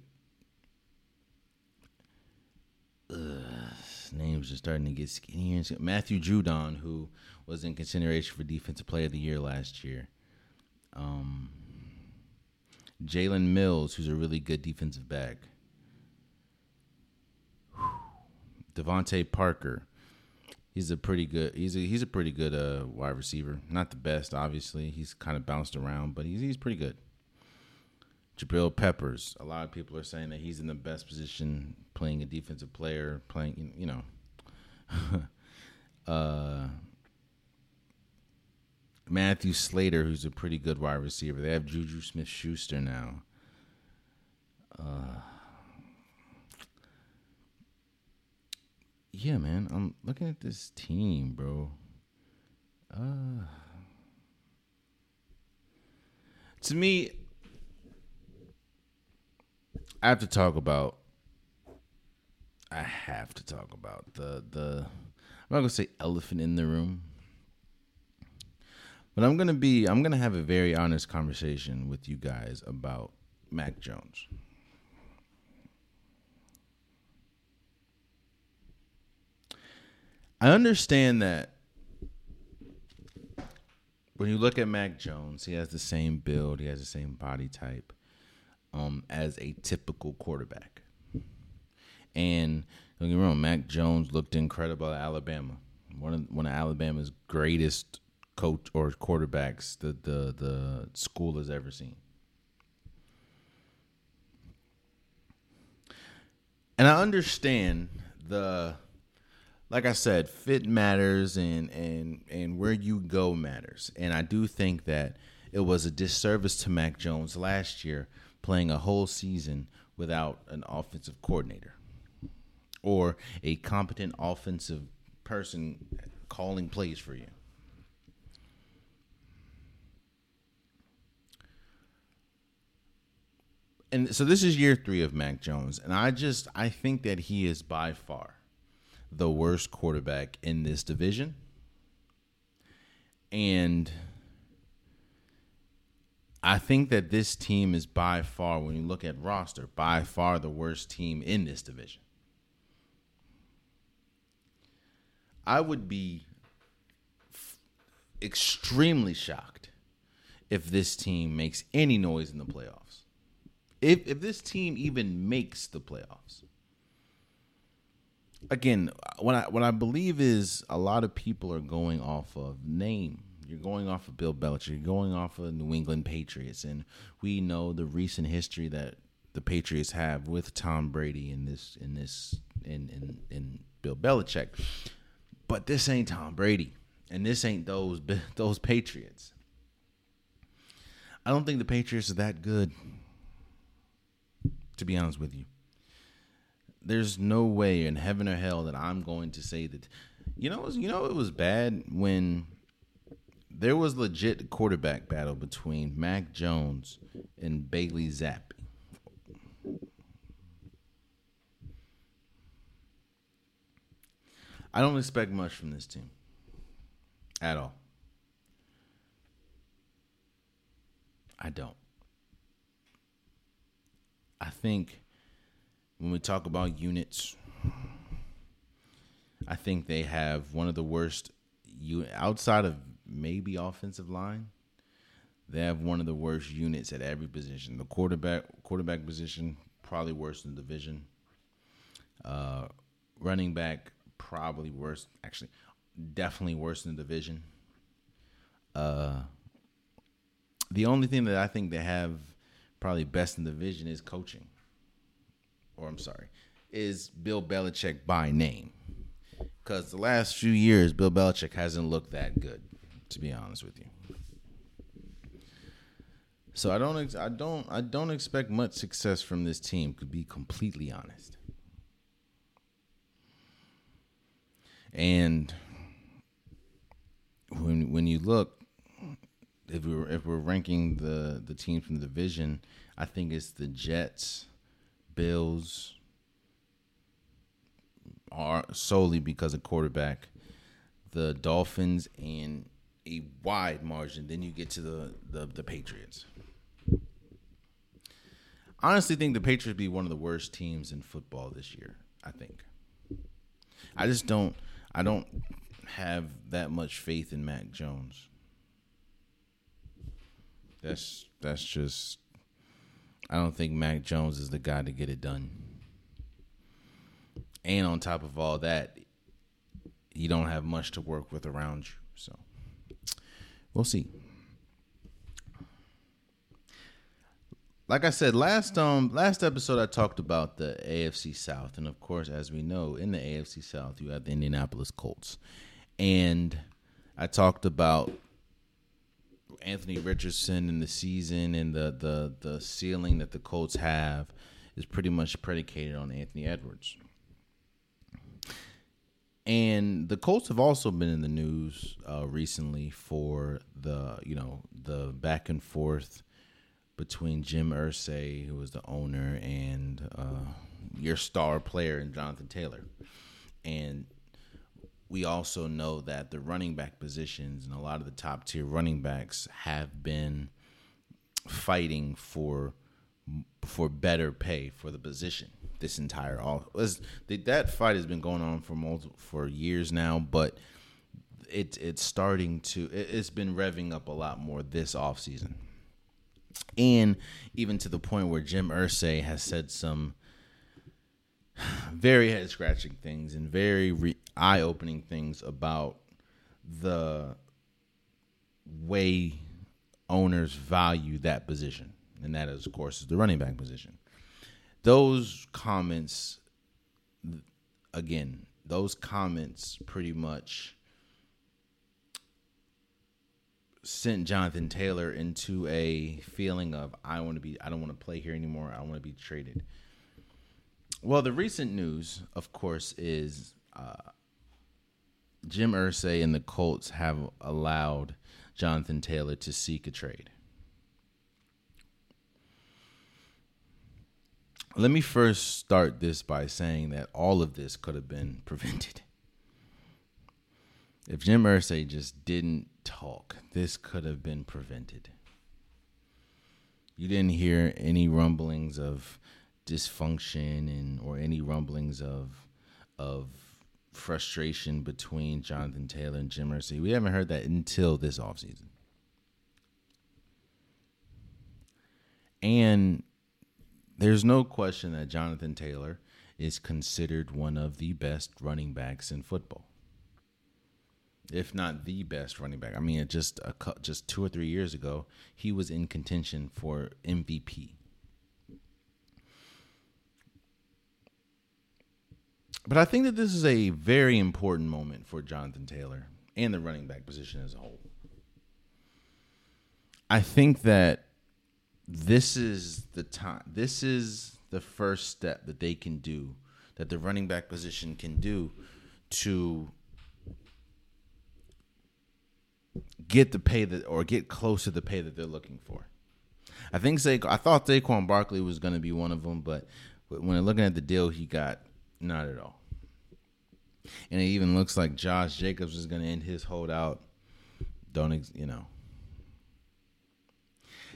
Ugh, names are starting to get skinnier. Matthew Judon, who was in consideration for Defensive Player of the Year last year. Um, Jalen Mills, who's a really good defensive back. <sighs> DeVante Parker. He's a pretty good. He's a he's a pretty good uh, wide receiver. Not the best, obviously. He's kind of bounced around, but he's he's pretty good. Jabril Peppers. A lot of people are saying that he's in the best position, playing a defensive player, playing you know. <laughs> uh, Matthew Slater, who's a pretty good wide receiver. They have Juju Smith Schuster now. Uh, yeah, man. I'm looking at this team, bro. Uh, to me, I have to talk about. I have to talk about the the. I'm not gonna say elephant in the room, but I'm gonna be. I'm gonna have a very honest conversation with you guys about Mac Jones. I understand that when you look at Mac Jones, he has the same build, he has the same body type um, as a typical quarterback. And don't get me wrong, Mac Jones looked incredible at Alabama. One of one of Alabama's greatest coach or quarterbacks the the the school has ever seen. And I understand the like I said, fit matters and and and where you go matters. And I do think that it was a disservice to Mac Jones last year playing a whole season without an offensive coordinator or a competent offensive person calling plays for you. And so this is year 3 of Mac Jones and I just I think that he is by far the worst quarterback in this division. And I think that this team is by far, when you look at roster, by far the worst team in this division. I would be f- extremely shocked if this team makes any noise in the playoffs. If if this team even makes the playoffs again, what I what I believe is a lot of people are going off of name. You're going off of Bill Belichick. You're going off of New England Patriots, and we know the recent history that the Patriots have with Tom Brady in this in this in in, in Bill Belichick. But this ain't Tom Brady, and this ain't those <laughs> those Patriots. I don't think the Patriots are that good. To be honest with you there's no way in heaven or hell that I'm going to say that. You know, you know, it was bad when there was legit quarterback battle between Mac Jones and Bailey Zappe. I don't expect much from this team at all. I don't. I think when we talk about units, I think they have one of the worst you outside of maybe offensive line. They have one of the worst units at every position. The quarterback quarterback position probably worse in the division. Uh, running back probably worse. Actually, definitely worse in the division. Uh, the only thing that I think they have probably best in the division is coaching or I'm sorry, is Bill Belichick by name. Because the last few years, Bill Belichick hasn't looked that good, to be honest with you. So I don't, I don't, I don't expect much success from this team. To be completely honest, and when when you look, if we're if we're ranking the the teams from the division, I think it's the Jets, Bills are solely because of quarterback. The Dolphins and a wide margin. Then you get to the the, the Patriots. Honestly, think the Patriots be one of the worst teams in football this year. I think. I just don't. I don't have that much faith in Mac Jones. That's that's just I don't think Mac Jones is the guy to get it done. And on top of all that, you don't have much to work with around you. So we'll see. Like I said last um last episode I talked about the AFC South and of course as we know in the AFC South you have the Indianapolis Colts. And I talked about Anthony Richardson and the season and the the the ceiling that the Colts have is pretty much predicated on Anthony Edwards. And the Colts have also been in the news uh, recently for the you know the back and forth between Jim Irsay, who was the owner, and uh, your star player, and Jonathan Taylor. And we also know that the running back positions and a lot of the top tier running backs have been fighting for for better pay for the position this entire all that fight has been going on for multiple for years now, but it's it's starting to it's been revving up a lot more this off season, and even to the point where Jim Irsay has said some very head scratching things and very eye opening things about the way owners value that position, and that is of course is the running back position those comments again those comments pretty much sent Jonathan Taylor into a feeling of I want to be I don't want to play here anymore. I want to be traded. Well, the recent news, of course, is uh, Jim Irsay and the Colts have allowed Jonathan Taylor to seek a trade. Let me first start this by saying that all of this could have been <laughs> prevented. If Jim Irsay just didn't talk, this could have been prevented. You didn't hear any rumblings of dysfunction and or any rumblings of of frustration between Jonathan Taylor and Jim Irsay. We haven't heard that until this offseason. And there's no question that Jonathan Taylor is considered one of the best running backs in football. If not the best running back. I mean, just a, just 2 or 3 years ago, he was in contention for MVP. But I think that this is a very important moment for Jonathan Taylor and the running back position as a whole. I think that this is the time. This is the first step that they can do, that the running back position can do to get the pay that or get close to the pay that they're looking for. I think Sa- I thought Saquon Barkley was going to be one of them, but when looking at the deal he got, not at all. And it even looks like Josh Jacobs is going to end his holdout. Don't you know?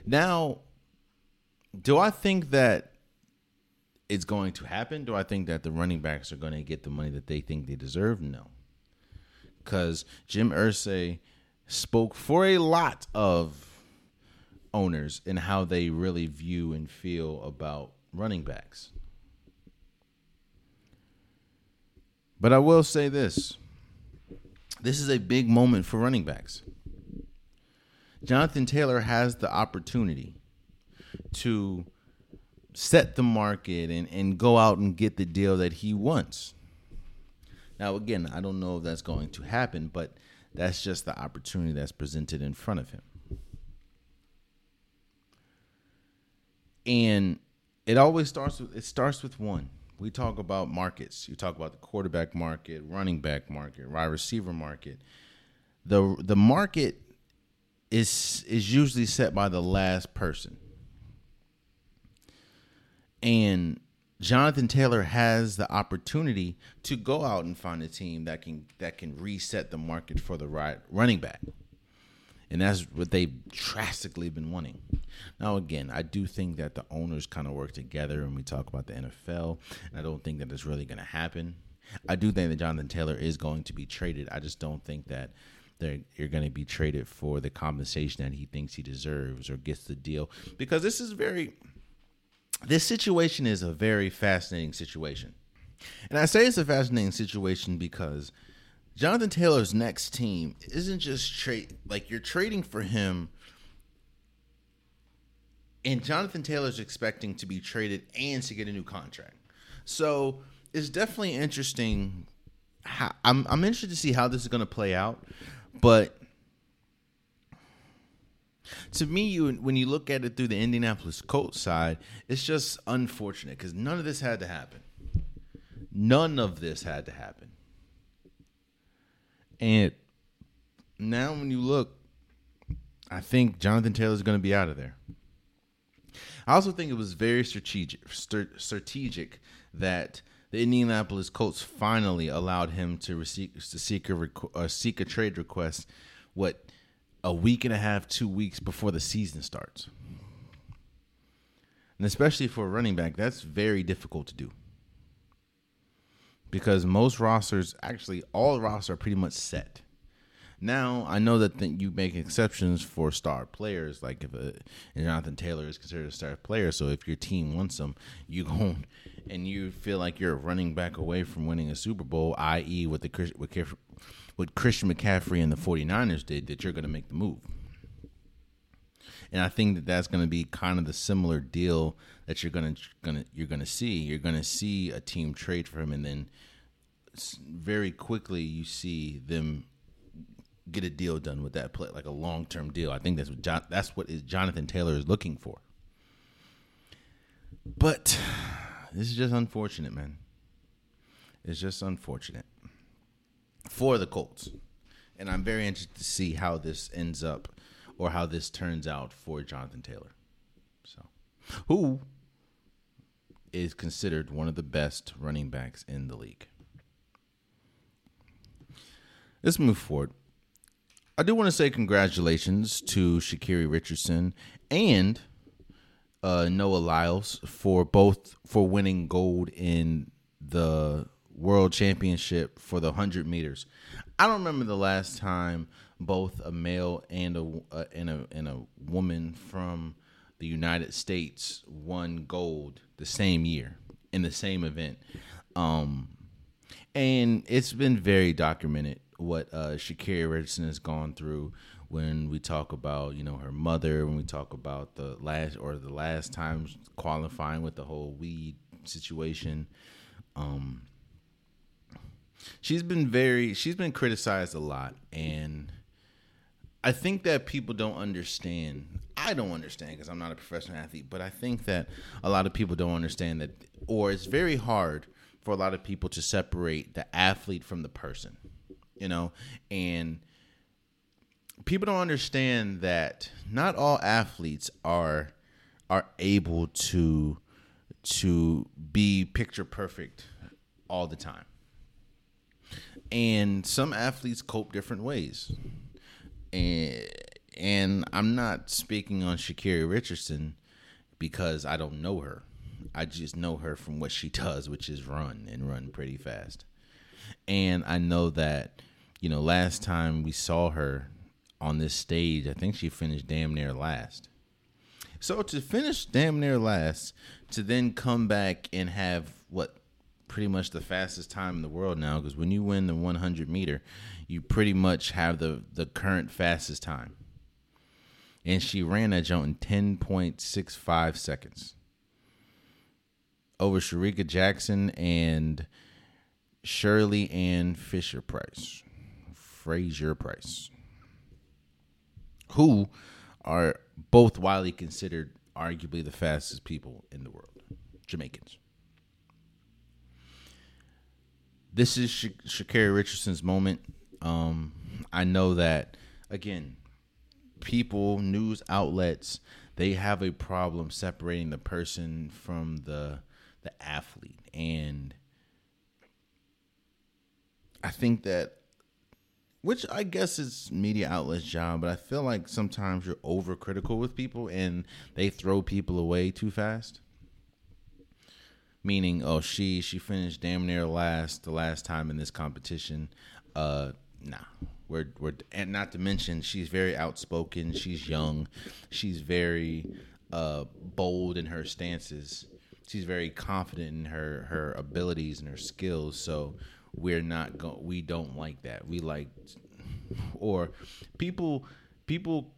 Now do I think that it's going to happen? Do I think that the running backs are going to get the money that they think they deserve? No. Because Jim Irsay spoke for a lot of owners and how they really view and feel about running backs. But I will say this this is a big moment for running backs. Jonathan Taylor has the opportunity to set the market and, and go out and get the deal that he wants. Now, again, I don't know if that's going to happen, but that's just the opportunity that's presented in front of him. And it always starts with it starts with one. We talk about markets. You talk about the quarterback market, running back market, wide receiver market. The the market is is usually set by the last person. And Jonathan Taylor has the opportunity to go out and find a team that can that can reset the market for the right running back. And that's what they've drastically been wanting. Now, again, I do think that the owners kind of work together when we talk about the NFL. And I don't think that it's really going to happen. I do think that Jonathan Taylor is going to be traded. I just don't think that you're going to be traded for the compensation that he thinks he deserves or gets the deal. Because this is very this situation is a very fascinating situation. And I say it's a fascinating situation because Jonathan Taylor's next team isn't just trade like you're trading for him and Jonathan Taylor's expecting to be traded and to get a new contract. So it's definitely interesting. How, I'm I'm interested to see how this is going to play out, but to me, you when you look at it through the Indianapolis Colts side, it's just unfortunate because none of this had to happen. None of this had to happen, and now when you look, I think Jonathan Taylor is going to be out of there. I also think it was very strategic, strategic that the Indianapolis Colts finally allowed him to, receive, to seek a uh, seek a trade request. What a week and a half, two weeks before the season starts, and especially for a running back, that's very difficult to do because most rosters, actually all rosters, are pretty much set. Now I know that you make exceptions for star players, like if a, Jonathan Taylor is considered a star player. So if your team wants him, you go and you feel like you're running back away from winning a Super Bowl, i.e., with the what, what Christian McCaffrey and the 49ers did, that you're going to make the move. And I think that that's going to be kind of the similar deal that you're going to going you're going to see. You're going to see a team trade for him, and then very quickly you see them get a deal done with that play, like a long term deal. I think that's what John, that's what is Jonathan Taylor is looking for. But this is just unfortunate, man. It's just unfortunate for the Colts, and I'm very interested to see how this ends up or how this turns out for Jonathan Taylor. So, who is considered one of the best running backs in the league. Let's move forward. I do want to say congratulations to Sha'Carri Richardson and uh, Noah Lyles for both for winning gold in the World Championship for the hundred meters. I don't remember the last time both a male and a uh, and a and a woman from the United States won gold the same year in the same event. Um, and it's been very documented what uh, Sha'Carri Richardson has gone through when we talk about you know her mother, when we talk about the last or the last time qualifying with the whole weed situation. Um, she's been very she's been criticized a lot and I think that people don't understand. I don't understand because I'm not a professional athlete, but I think that a lot of people don't understand that, or it's very hard for a lot of people to separate the athlete from the person you know, and people don't understand that not all athletes are are able to to be picture perfect all the time. And some athletes cope different ways. And and I'm not speaking on Sha'Carri Richardson because I don't know her. I just know her from what she does, which is run and run pretty fast. And I know that, you know, last time we saw her on this stage, I think she finished damn near last. So to finish damn near last, to then come back and have what pretty much the fastest time in the world now, because when you win the 100 meter, you pretty much have the the current fastest time. And she ran that jump in 10.65 seconds over Shericka Jackson and Shelly-Ann Fisher Price, Fraser-Pryce, who are both widely considered arguably the fastest people in the world, Jamaicans. This is Sha- Richardson's moment. Um, I know that again, people, news outlets, they have a problem separating the person from the the athlete, and I think that, which I guess is media outlets' job, but I feel like sometimes you're overcritical with people and they throw people away too fast. Meaning, oh, she she finished damn near last the last time in this competition. Uh, nah, we're we're and not to mention she's very outspoken. She's young. She's very uh bold in her stances she's very confident in her her abilities and her skills. So we're not go we don't like that. We like or people people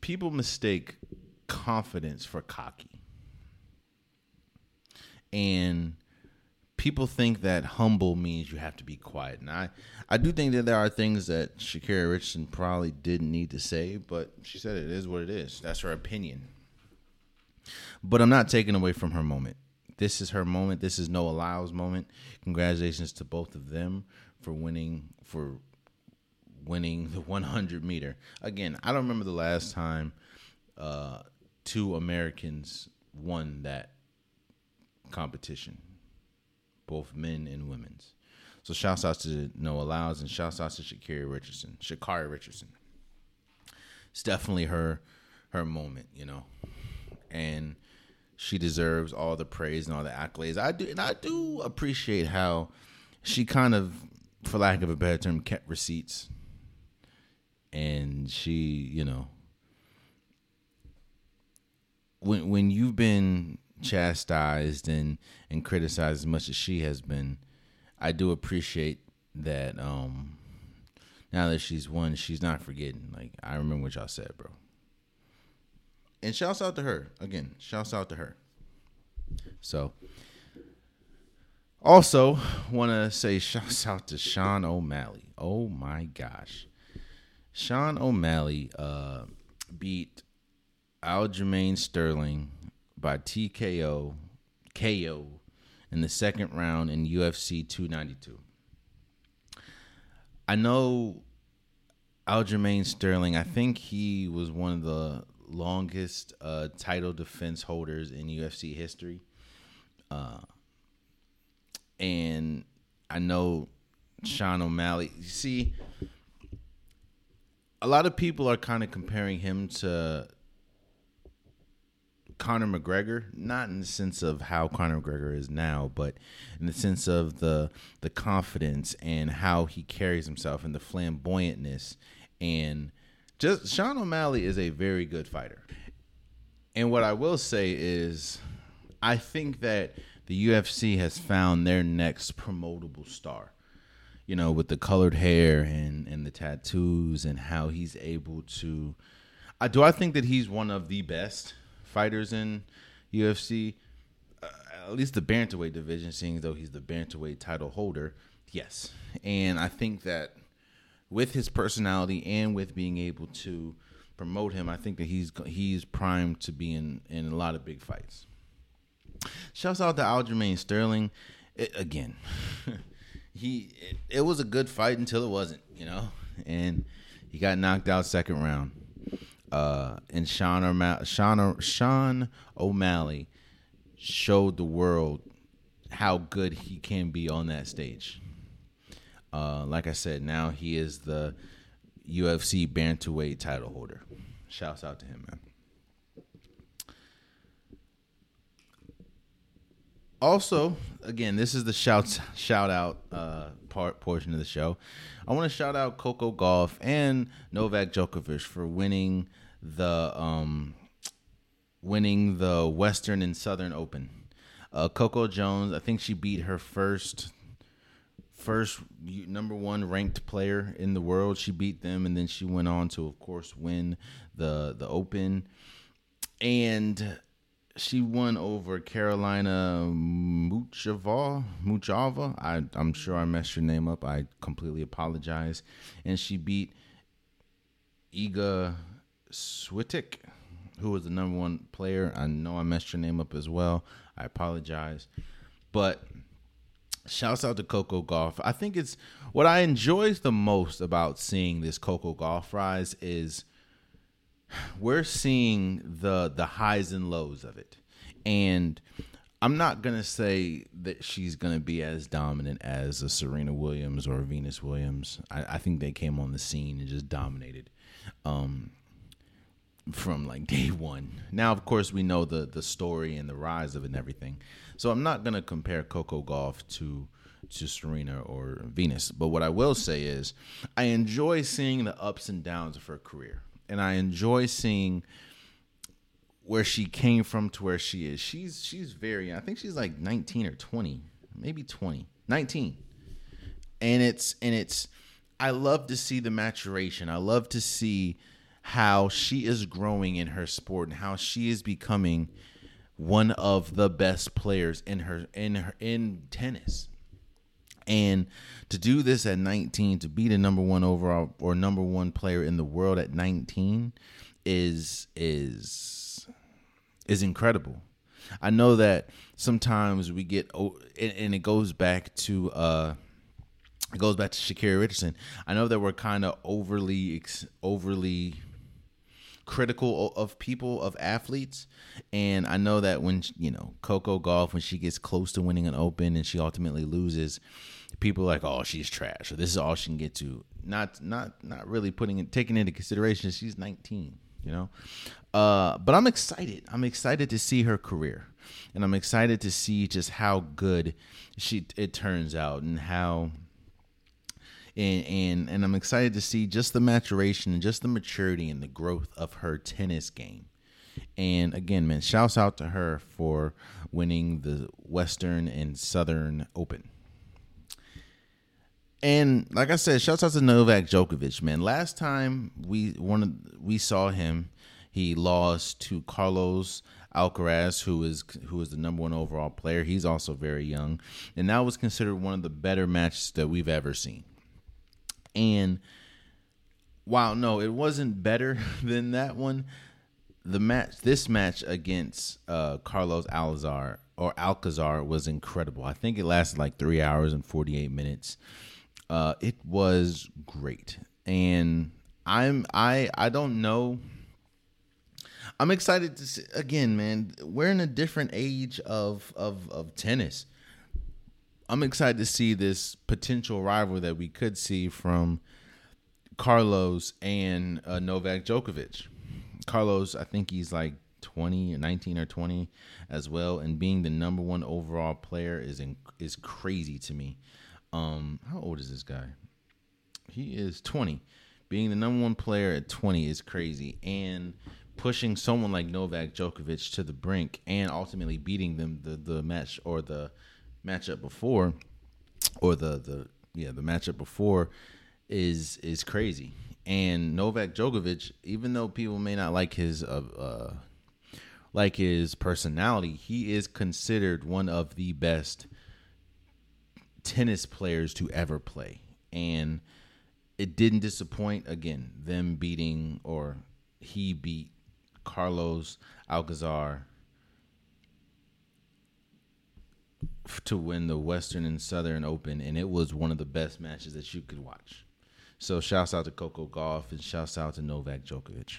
people mistake confidence for cocky. And people think that humble means you have to be quiet. And I, I do think that there are things that Sha'Carri Richardson probably didn't need to say, but she said it is what it is. That's her opinion. But I'm not taking away from her moment. This is her moment. This is Noah Lyles' moment. Congratulations to both of them for winning for winning the 100 meter. Again, I don't remember the last time uh, two Americans won that competition, both men and women's. So shouts out to Noah Lyles and shouts out to Sha'Carri Richardson. Sha'Carri Richardson. It's definitely her her moment, you know. And she deserves all the praise and all the accolades. I do, and I do appreciate how she kind of, for lack of a better term, kept receipts. And she, you know, when when you've been chastised and and criticized as much as she has been, I do appreciate that. Um, now that she's won, she's not forgetting. Like I remember what y'all said, bro and shouts out to her again. Shouts out to her. So, also want to say shouts out to Sean O'Malley. Oh my gosh, Sean O'Malley uh, beat Aljamain Sterling by TKO KO in the second round in UFC 292. I know Aljamain Sterling. I think he was one of the longest uh, title defense holders in UFC history. Uh, and I know Sean O'Malley. You see, a lot of people are kind of comparing him to Conor McGregor, not in the sense of how Conor McGregor is now, but in the sense of the the confidence and how he carries himself and the flamboyantness and just Sean O'Malley is a very good fighter. And what I will say is I think that the UFC has found their next promotable star. You know, with the colored hair and and the tattoos and how he's able to I do I think that he's one of the best fighters in UFC uh, at least the bantamweight division seeing though he's the bantamweight title holder. Yes. And I think that with his personality and with being able to promote him, I think that he's he's primed to be in in a lot of big fights. Shouts out to Aljamain Sterling. It, again, <laughs> he it, it, was a good fight until it wasn't, you know, and he got knocked out second round. Uh, and Sean O'Malley, Sean, Sean O'Malley showed the world how good he can be on that stage. Uh, like I said, now he is the UFC bantamweight title holder. Shouts out to him, man. Also, again, this is the shouts shout out uh, part portion of the show. I want to shout out Coco Gauff and Novak Djokovic for winning the um, winning the Western and Southern Open. Uh, Coco Jones, I think she beat her first first number one ranked player in the world. She beat them, and then she went on to, of course, win the the Open, and she won over Carolina Muchova. Muchova. I, I'm sure I messed your name up. I completely apologize. And she beat Iga Swiatek, who was the number one player. I know I messed your name up as well. I apologize, but Shouts out to Coco Gauff. I think it's what I enjoy the most about seeing this Coco Gauff rise is we're seeing the the highs and lows of it. And I'm not gonna say that she's gonna be as dominant as a Serena Williams or Venus Williams. I, I think they came on the scene and just dominated. Um, from like day one. Now, of course, we know the the story and the rise of it and everything. So I'm not gonna compare Coco Gauff to to Serena or Venus. But what I will say is, I enjoy seeing the ups and downs of her career, and I enjoy seeing where she came from to where she is. She's she's very I think she's like 19 or 20, maybe 20. 19. And it's and it's I love to see the maturation. I love to see how she is growing in her sport and how she is becoming one of the best players in her in her in tennis. And to do this at 19, to be the number one overall or number one player in the world at 19 is is is incredible. I know that sometimes we get and it goes back to uh it goes back to Sha'Carri Richardson. I know that we're kind of overly overly critical of people of athletes. And i know that when you know coco Gauff when she gets close to winning an open and she ultimately loses people like oh she's trash. Or this is all she can get to. Not not not really putting it taking into consideration she's 19 you know? Uh but i'm excited. I'm excited to see her career. And i'm excited to see just how good she it turns out and how and and and I'm excited to see just the maturation and just the maturity and the growth of her tennis game. And again, man, shouts out to her for winning the Western and Southern Open. And like I said, shouts out to Novak Djokovic, man. Last time we one we saw him, he lost to Carlos Alcaraz, who is who is the number one overall player. He's also very young, and that was considered one of the better matches that we've ever seen. And while no, it wasn't better <laughs> than that one. The match, this match against uh, Carlos Alazar or Alcazar was incredible. I think it lasted like three hours and forty eight minutes. Uh, it was great, and I'm I I don't know. I'm excited to see again, man. We're in a different age of of of tennis. I'm excited to see this potential rival that we could see from Carlos and uh, Novak Djokovic. Carlos, I think he's like 20 or 19 or 20 as well and being the number 1 overall player is in, is crazy to me. Um how old is this guy? He is 20. Being the number 1 player at 20 is crazy and pushing someone like Novak Djokovic to the brink and ultimately beating them the the match or the matchup before, or the the yeah the matchup before is is crazy. And Novak Djokovic, even though people may not like his uh, uh, like his personality, he is considered one of the best tennis players to ever play. And it didn't disappoint again them beating or he beat Carlos Alcazar to win the Western and Southern Open, and it was one of the best matches that you could watch. So shouts out to Coco Gauff and shouts out to Novak Djokovic.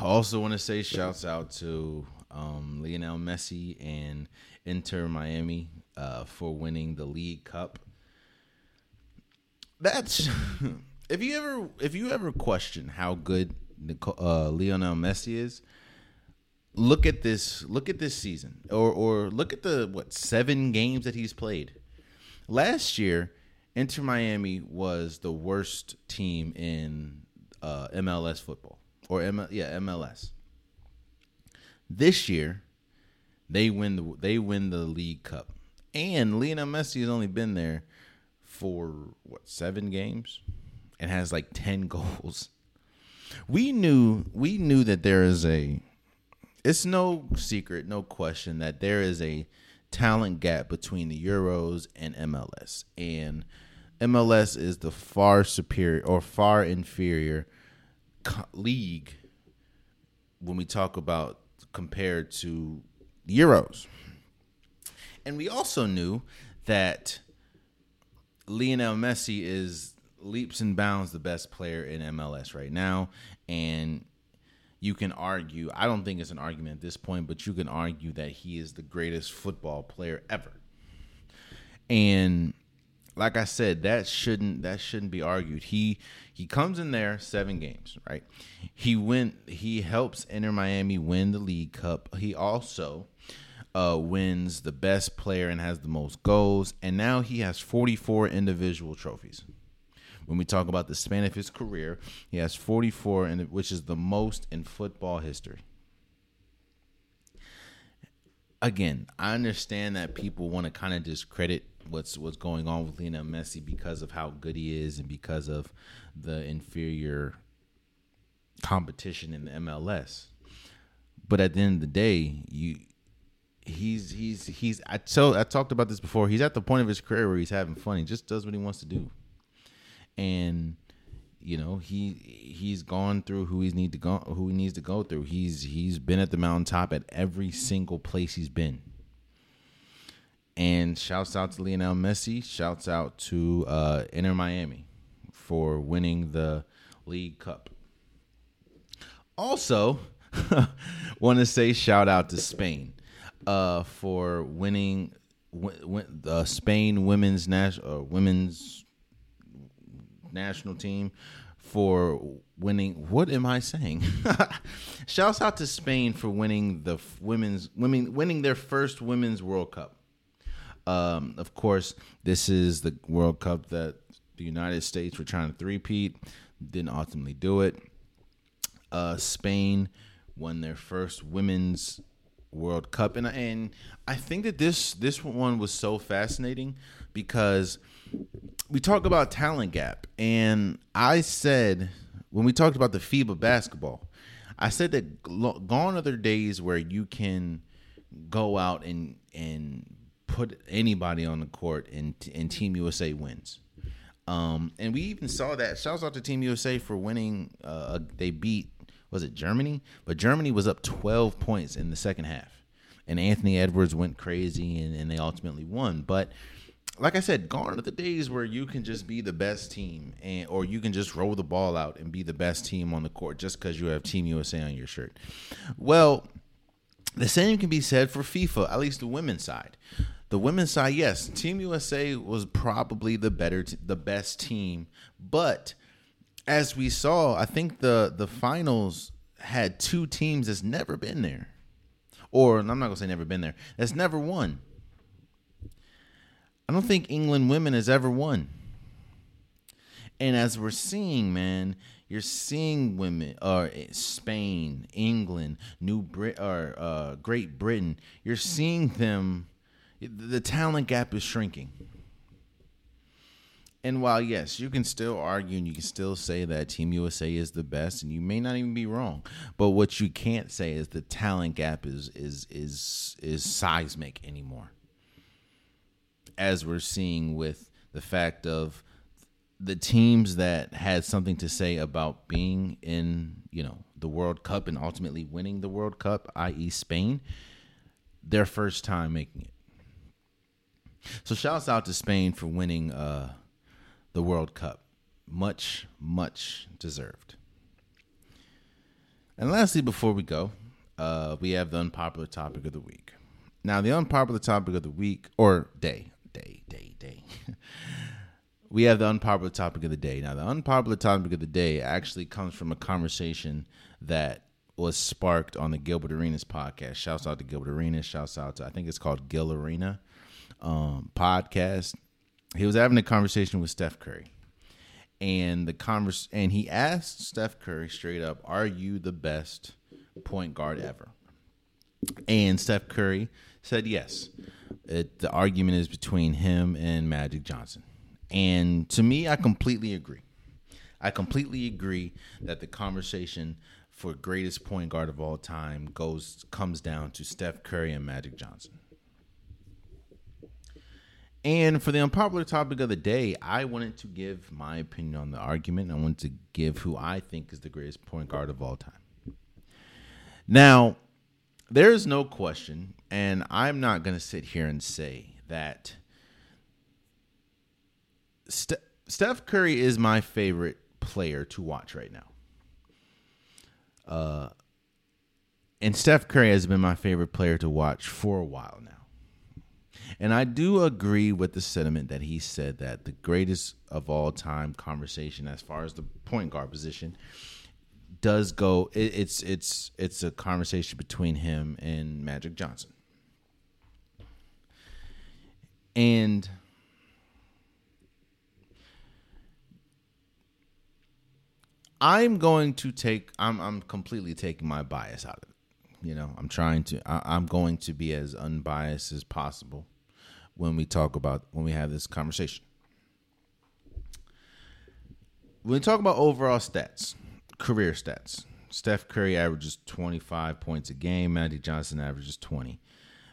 Also want to say shouts out to um, Lionel Messi and Inter Miami uh, for winning the League Cup. That's <laughs> if you ever if you ever question how good uh, Lionel Messi is, look at this look at this season or or look at the what seven games that he's played. Last year inter miami was the worst team in uh, mls football or M- yeah mls this year they win the they win the league cup. And lionel messi has only been there for what seven games? And has like 10 <laughs> goals. We knew we knew that there is a it's no secret, no question that there is a talent gap between the Euros and MLS. And MLS is the far superior or far inferior co- league when we talk about compared to Euros. And we also knew that Lionel Messi is leaps and bounds the best player in MLS right now. And you can argue, I don't think it's an argument at this point, but you can argue that he is the greatest football player ever. And like I said, that shouldn't that shouldn't be argued. He he comes in there seven games, right? He went he helps Inter Miami win the League Cup. He also uh, wins the best player and has the most goals, and now he has 44 individual trophies, When we talk about the span of his career, he has 44, and which is the most in football history. Again, I understand that people want to kind of discredit what's what's going on with Lionel Messi because of how good he is and because of the inferior competition in the MLS. But at the end of the day, you he's he's he's I so I talked about this before. He's at the point of his career where he's having fun. He just does what he wants to do. And you know, he he's gone through who he's need to go who he needs to go through. He's he's been at the mountaintop at every single place he's been. And shouts out to Lionel Messi, shouts out to uh Inter Miami for winning the League Cup. Also, <laughs> want to say shout out to Spain uh, for winning w- uh, Spain women's national uh, women's national team for winning. What am I saying? <laughs> Shouts out to Spain for winning the women's women winning their first women's World Cup. Um, of course, this is the World Cup that the United States were trying to three-peat, didn't ultimately do it. Uh, Spain won their first women's World Cup, and and I think that this this one was so fascinating because we talk about talent gap, and I said when we talked about the FIBA basketball, I said that gone are the days where you can go out and and put anybody on the court and and Team USA wins. Um, and we even saw that. Shouts out to Team USA for winning. Uh, they beat was it Germany? But Germany was up 12 points in the second half. And Anthony Edwards went crazy and, and they ultimately won. But like I said, gone are the days where you can just be the best team and or you can just roll the ball out and be the best team on the court just because you have Team USA on your shirt. Well, the same can be said for FIFA, at least the women's side. The women's side, yes, Team USA was probably the better, t- the best team, but as we saw, I think the the finals had two teams that's never been there, or I'm not gonna say never been there. That's never won. I don't think England women has ever won. And as we're seeing, man, you're seeing women, or uh, Spain, England, New Brit, or uh, Great Britain. You're seeing them. The talent gap is shrinking. And while yes, you can still argue and you can still say that Team USA is the best, and you may not even be wrong. But what you can't say is the talent gap is is is is seismic anymore. As we're seeing with the fact of the teams that had something to say about being in, you know, the World Cup and ultimately winning the World Cup, i.e., Spain, their first time making it. So shouts out to Spain for winning uh, the World Cup. Much, much deserved. And lastly, before we go, uh, we have the unpopular topic of the week. Now, the unpopular topic of the week, or day, day, day, day. <laughs> we have the unpopular topic of the day. Now, the unpopular topic of the day actually comes from a conversation that was sparked on the Gilbert Arenas podcast. Shouts out to Gilbert Arenas. Shouts out to, I think it's called Gil Arena um, podcast he was having a conversation with Steph Curry. And the converse and he asked Steph Curry straight up, "Are you the best point guard ever?" And Steph Curry said yes. It, the argument is between him and Magic Johnson. And to me, I completely agree. I completely agree that the conversation for greatest point guard of all time goes comes down to Steph Curry and Magic Johnson. And for the unpopular topic of the day, I wanted to give my opinion on the argument. I wanted to give who I think is the greatest point guard of all time. Now, there is no question, and I'm not going to sit here and say that St- Steph Curry is my favorite player to watch right now. Uh, and Steph Curry has been my favorite player to watch for a while now. And I do agree with the sentiment that he said that the greatest of all time conversation as far as the point guard position does go it, it's it's it's a conversation between him and Magic Johnson. And I'm going to take. I'm I'm completely taking my bias out of it. You know, I'm trying to. I, I'm going to be as unbiased as possible when we talk about when we have this conversation. When we talk about overall stats, career stats, Steph Curry averages 25 points a game. Magic Johnson averages 20.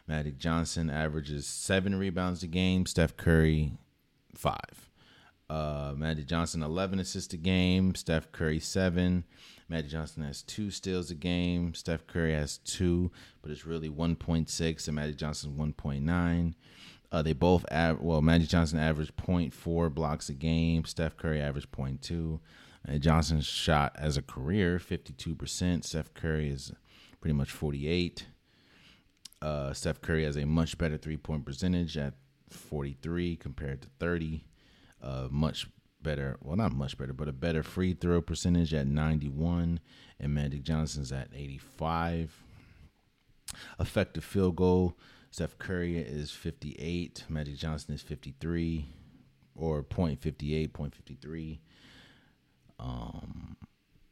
Magic Johnson averages seven rebounds a game. Steph Curry, five. Uh, Magic Johnson, 11 assists a game. Steph Curry, seven. Magic Johnson has two steals a game. Steph Curry has two, but it's really 1.6, and Magic Johnson 1.9. Uh, they both av- well, Magic Johnson averaged 0.4 blocks a game. Steph Curry averaged 0.2. Johnson's shot as a career 52%. Steph Curry is pretty much 48. Uh, Steph Curry has a much better three point percentage at 43 compared to 30. Uh, much better, well, not much better, but a better free throw percentage at 91. And Magic Johnson's at 85. Effective field goal Steph Curry is 58. Magic Johnson is 53 or 0.58, 0.53. Um,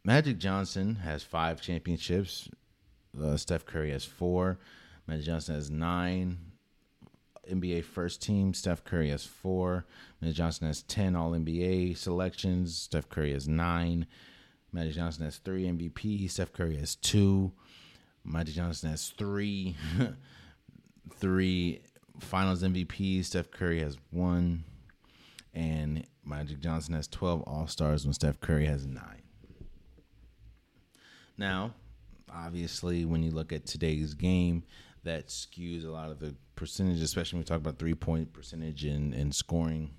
Magic Johnson has five championships. Uh, Steph Curry has four. Magic Johnson has nine. NBA first team. Steph Curry has four. Magic Johnson has 10 All NBA selections. Steph Curry has nine. Magic Johnson has three MVP. Steph Curry has two. Magic Johnson has three. <laughs> three Finals MVPs. Steph Curry has one, and Magic Johnson has twelve All Stars when Steph Curry has nine. Now, obviously, when you look at today's game, that skews a lot of the percentage, especially when we talk about three point percentage and, and scoring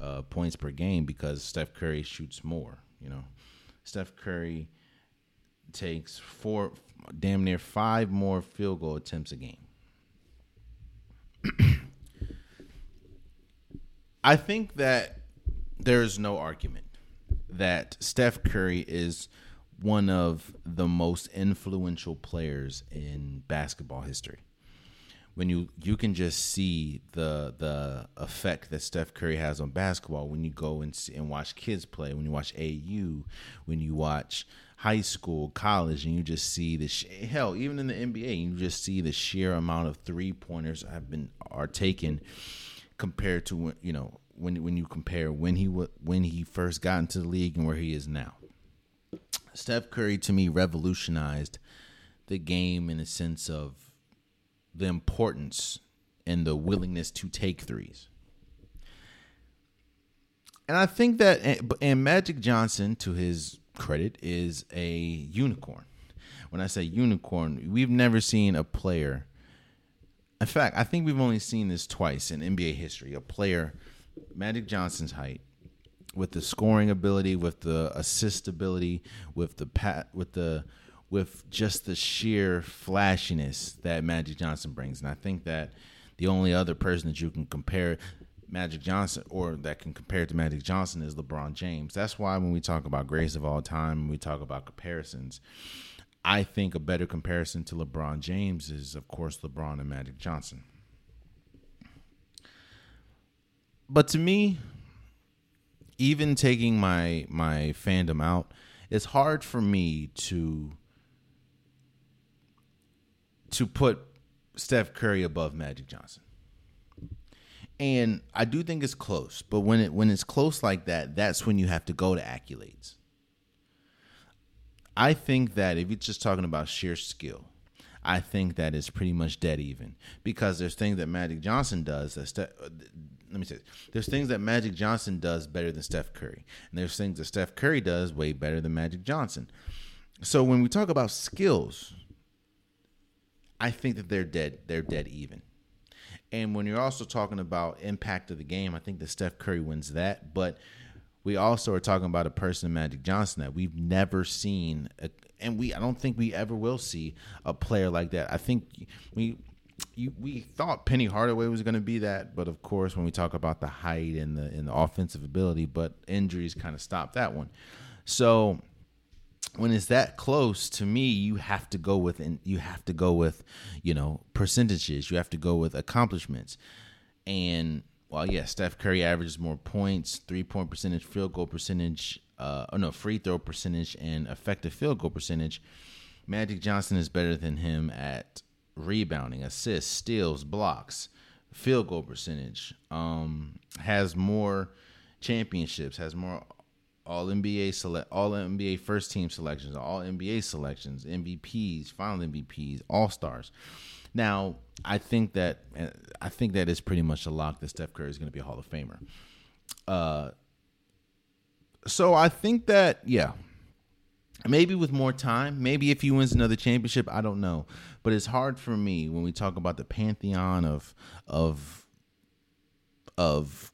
uh, points per game because Steph Curry shoots more. You know, Steph Curry takes four, damn near five more field goal attempts a game. I think that there's no argument that Steph Curry is one of the most influential players in basketball history. When you you can just see the the effect that Steph Curry has on basketball when you go and see, and watch kids play, when you watch AU, when you watch high school, college, and you just see the sh- hell, even in the NBA, you just see the sheer amount of three pointers have been are taken compared to when you know when when you compare when he when he first got into the league and where he is now. Steph Curry to me revolutionized the game in a sense of the importance and the willingness to take threes. And I think that eh, and Magic Johnson to his credit, is a unicorn. When I say unicorn, we've never seen a player. In fact, I think we've only seen this twice in NBA history. A player, Magic Johnson's height, with the scoring ability, with the assist ability, with the pat, with the with just the sheer flashiness that Magic Johnson brings. And I think that the only other person that you can compare Magic Johnson or that can compare to Magic Johnson is LeBron James. That's why when we talk about greatest of all time, we talk about comparisons. I think a better comparison to LeBron James is, of course, LeBron and Magic Johnson. But to me, even taking my my fandom out, it's hard for me to to put Steph Curry above Magic Johnson and I do think it's close. But when it when it's close like that, that's when you have to go to accolades. I think that if you're just talking about sheer skill, I think that is pretty much dead even because there's things that Magic Johnson does that. Ste- uh, let me say, this. there's things that Magic Johnson does better than Steph Curry, and there's things that Steph Curry does way better than Magic Johnson. So when we talk about skills, I think that they're dead. They're dead even. And when you're also talking about impact of the game, I think that Steph Curry wins that. But we also are talking about a person, Magic Johnson, that we've never seen, a, and we I don't think we ever will see a player like that. I think we. You, we thought Penny Hardaway was going to be that, but of course, when we talk about the height and the and the offensive ability, but injuries kind of stopped that one. So when it's that close to me you have to go with and you have to go with you know percentages you have to go with accomplishments and well yeah steph curry averages more points three point percentage field goal percentage uh, oh no, free throw percentage and effective field goal percentage, Magic Johnson is better than him at rebounding, assists, steals, blocks, field goal percentage. Um, has more championships, has more all NBA select, all NBA first team selections, all NBA selections, MVPs, final MVPs, All Stars. Now, I think that I think that is pretty much a lock that Steph Curry is going to be a Hall of Famer. Uh, so I think that yeah, maybe with more time, maybe if he wins another championship, I don't know. But it's hard for me when we talk about the pantheon of of of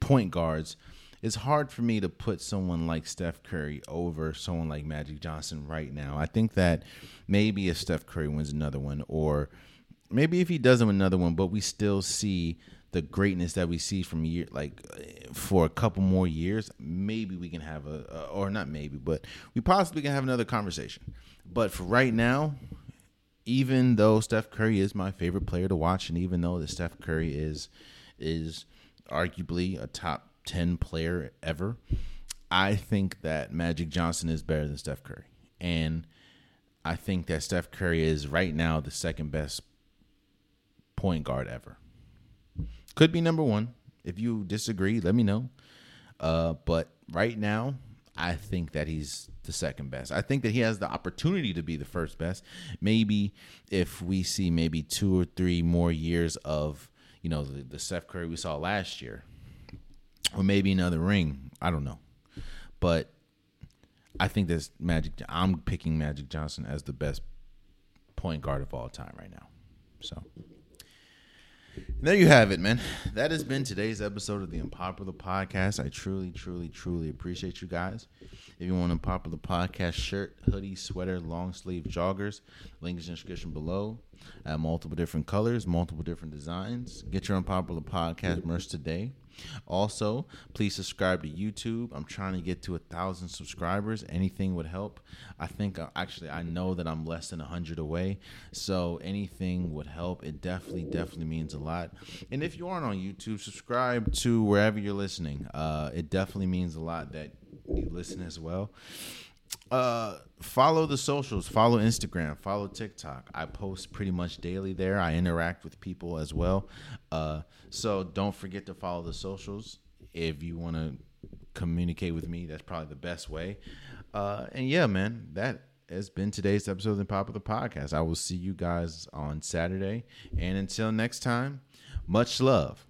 point guards. It's hard for me to put someone like Steph Curry over someone like Magic Johnson right now. I think that maybe if Steph Curry wins another one, or maybe if he doesn't win another one, but we still see the greatness that we see from year like for a couple more years, maybe we can have a, or not maybe, but we possibly can have another conversation. But for right now, even though Steph Curry is my favorite player to watch, and even though the Steph Curry is is arguably a top ten player ever, I think that Magic Johnson is better than Steph Curry, and I think that Steph Curry is right now the second best point guard ever. Could be number one. If you disagree, let me know. Uh, but right now, I think that he's the second best. I think that he has the opportunity to be the first best. Maybe if we see maybe two or three more years of you know the, the Steph Curry we saw last year, or maybe another ring. I don't know, but I think that's Magic. I'm picking Magic Johnson as the best point guard of all time right now. So. There you have it, man. That has been today's episode of the Unpopular Podcast. I truly, truly, truly appreciate you guys. If you want a popular podcast shirt, hoodie, sweater, long sleeve joggers, link is in the description below. I have multiple different colors, multiple different designs. Get your Unpopular Podcast merch today. Also, please subscribe to YouTube. I'm trying to get to a thousand subscribers. Anything would help. I think uh, actually I know that I'm less than a hundred away, so anything would help. It definitely, definitely means a lot. And if you aren't on YouTube, subscribe to wherever you're listening. Uh, it definitely means a lot that you listen as well uh follow the socials. Follow instagram. Follow tiktok. I post pretty much daily there. I interact with people as well. Uh so don't forget to follow the socials. If you want to communicate with me that's probably the best way. Uh and yeah man that has been today's episode of the popular podcast. I will see you guys on saturday. And until next time much love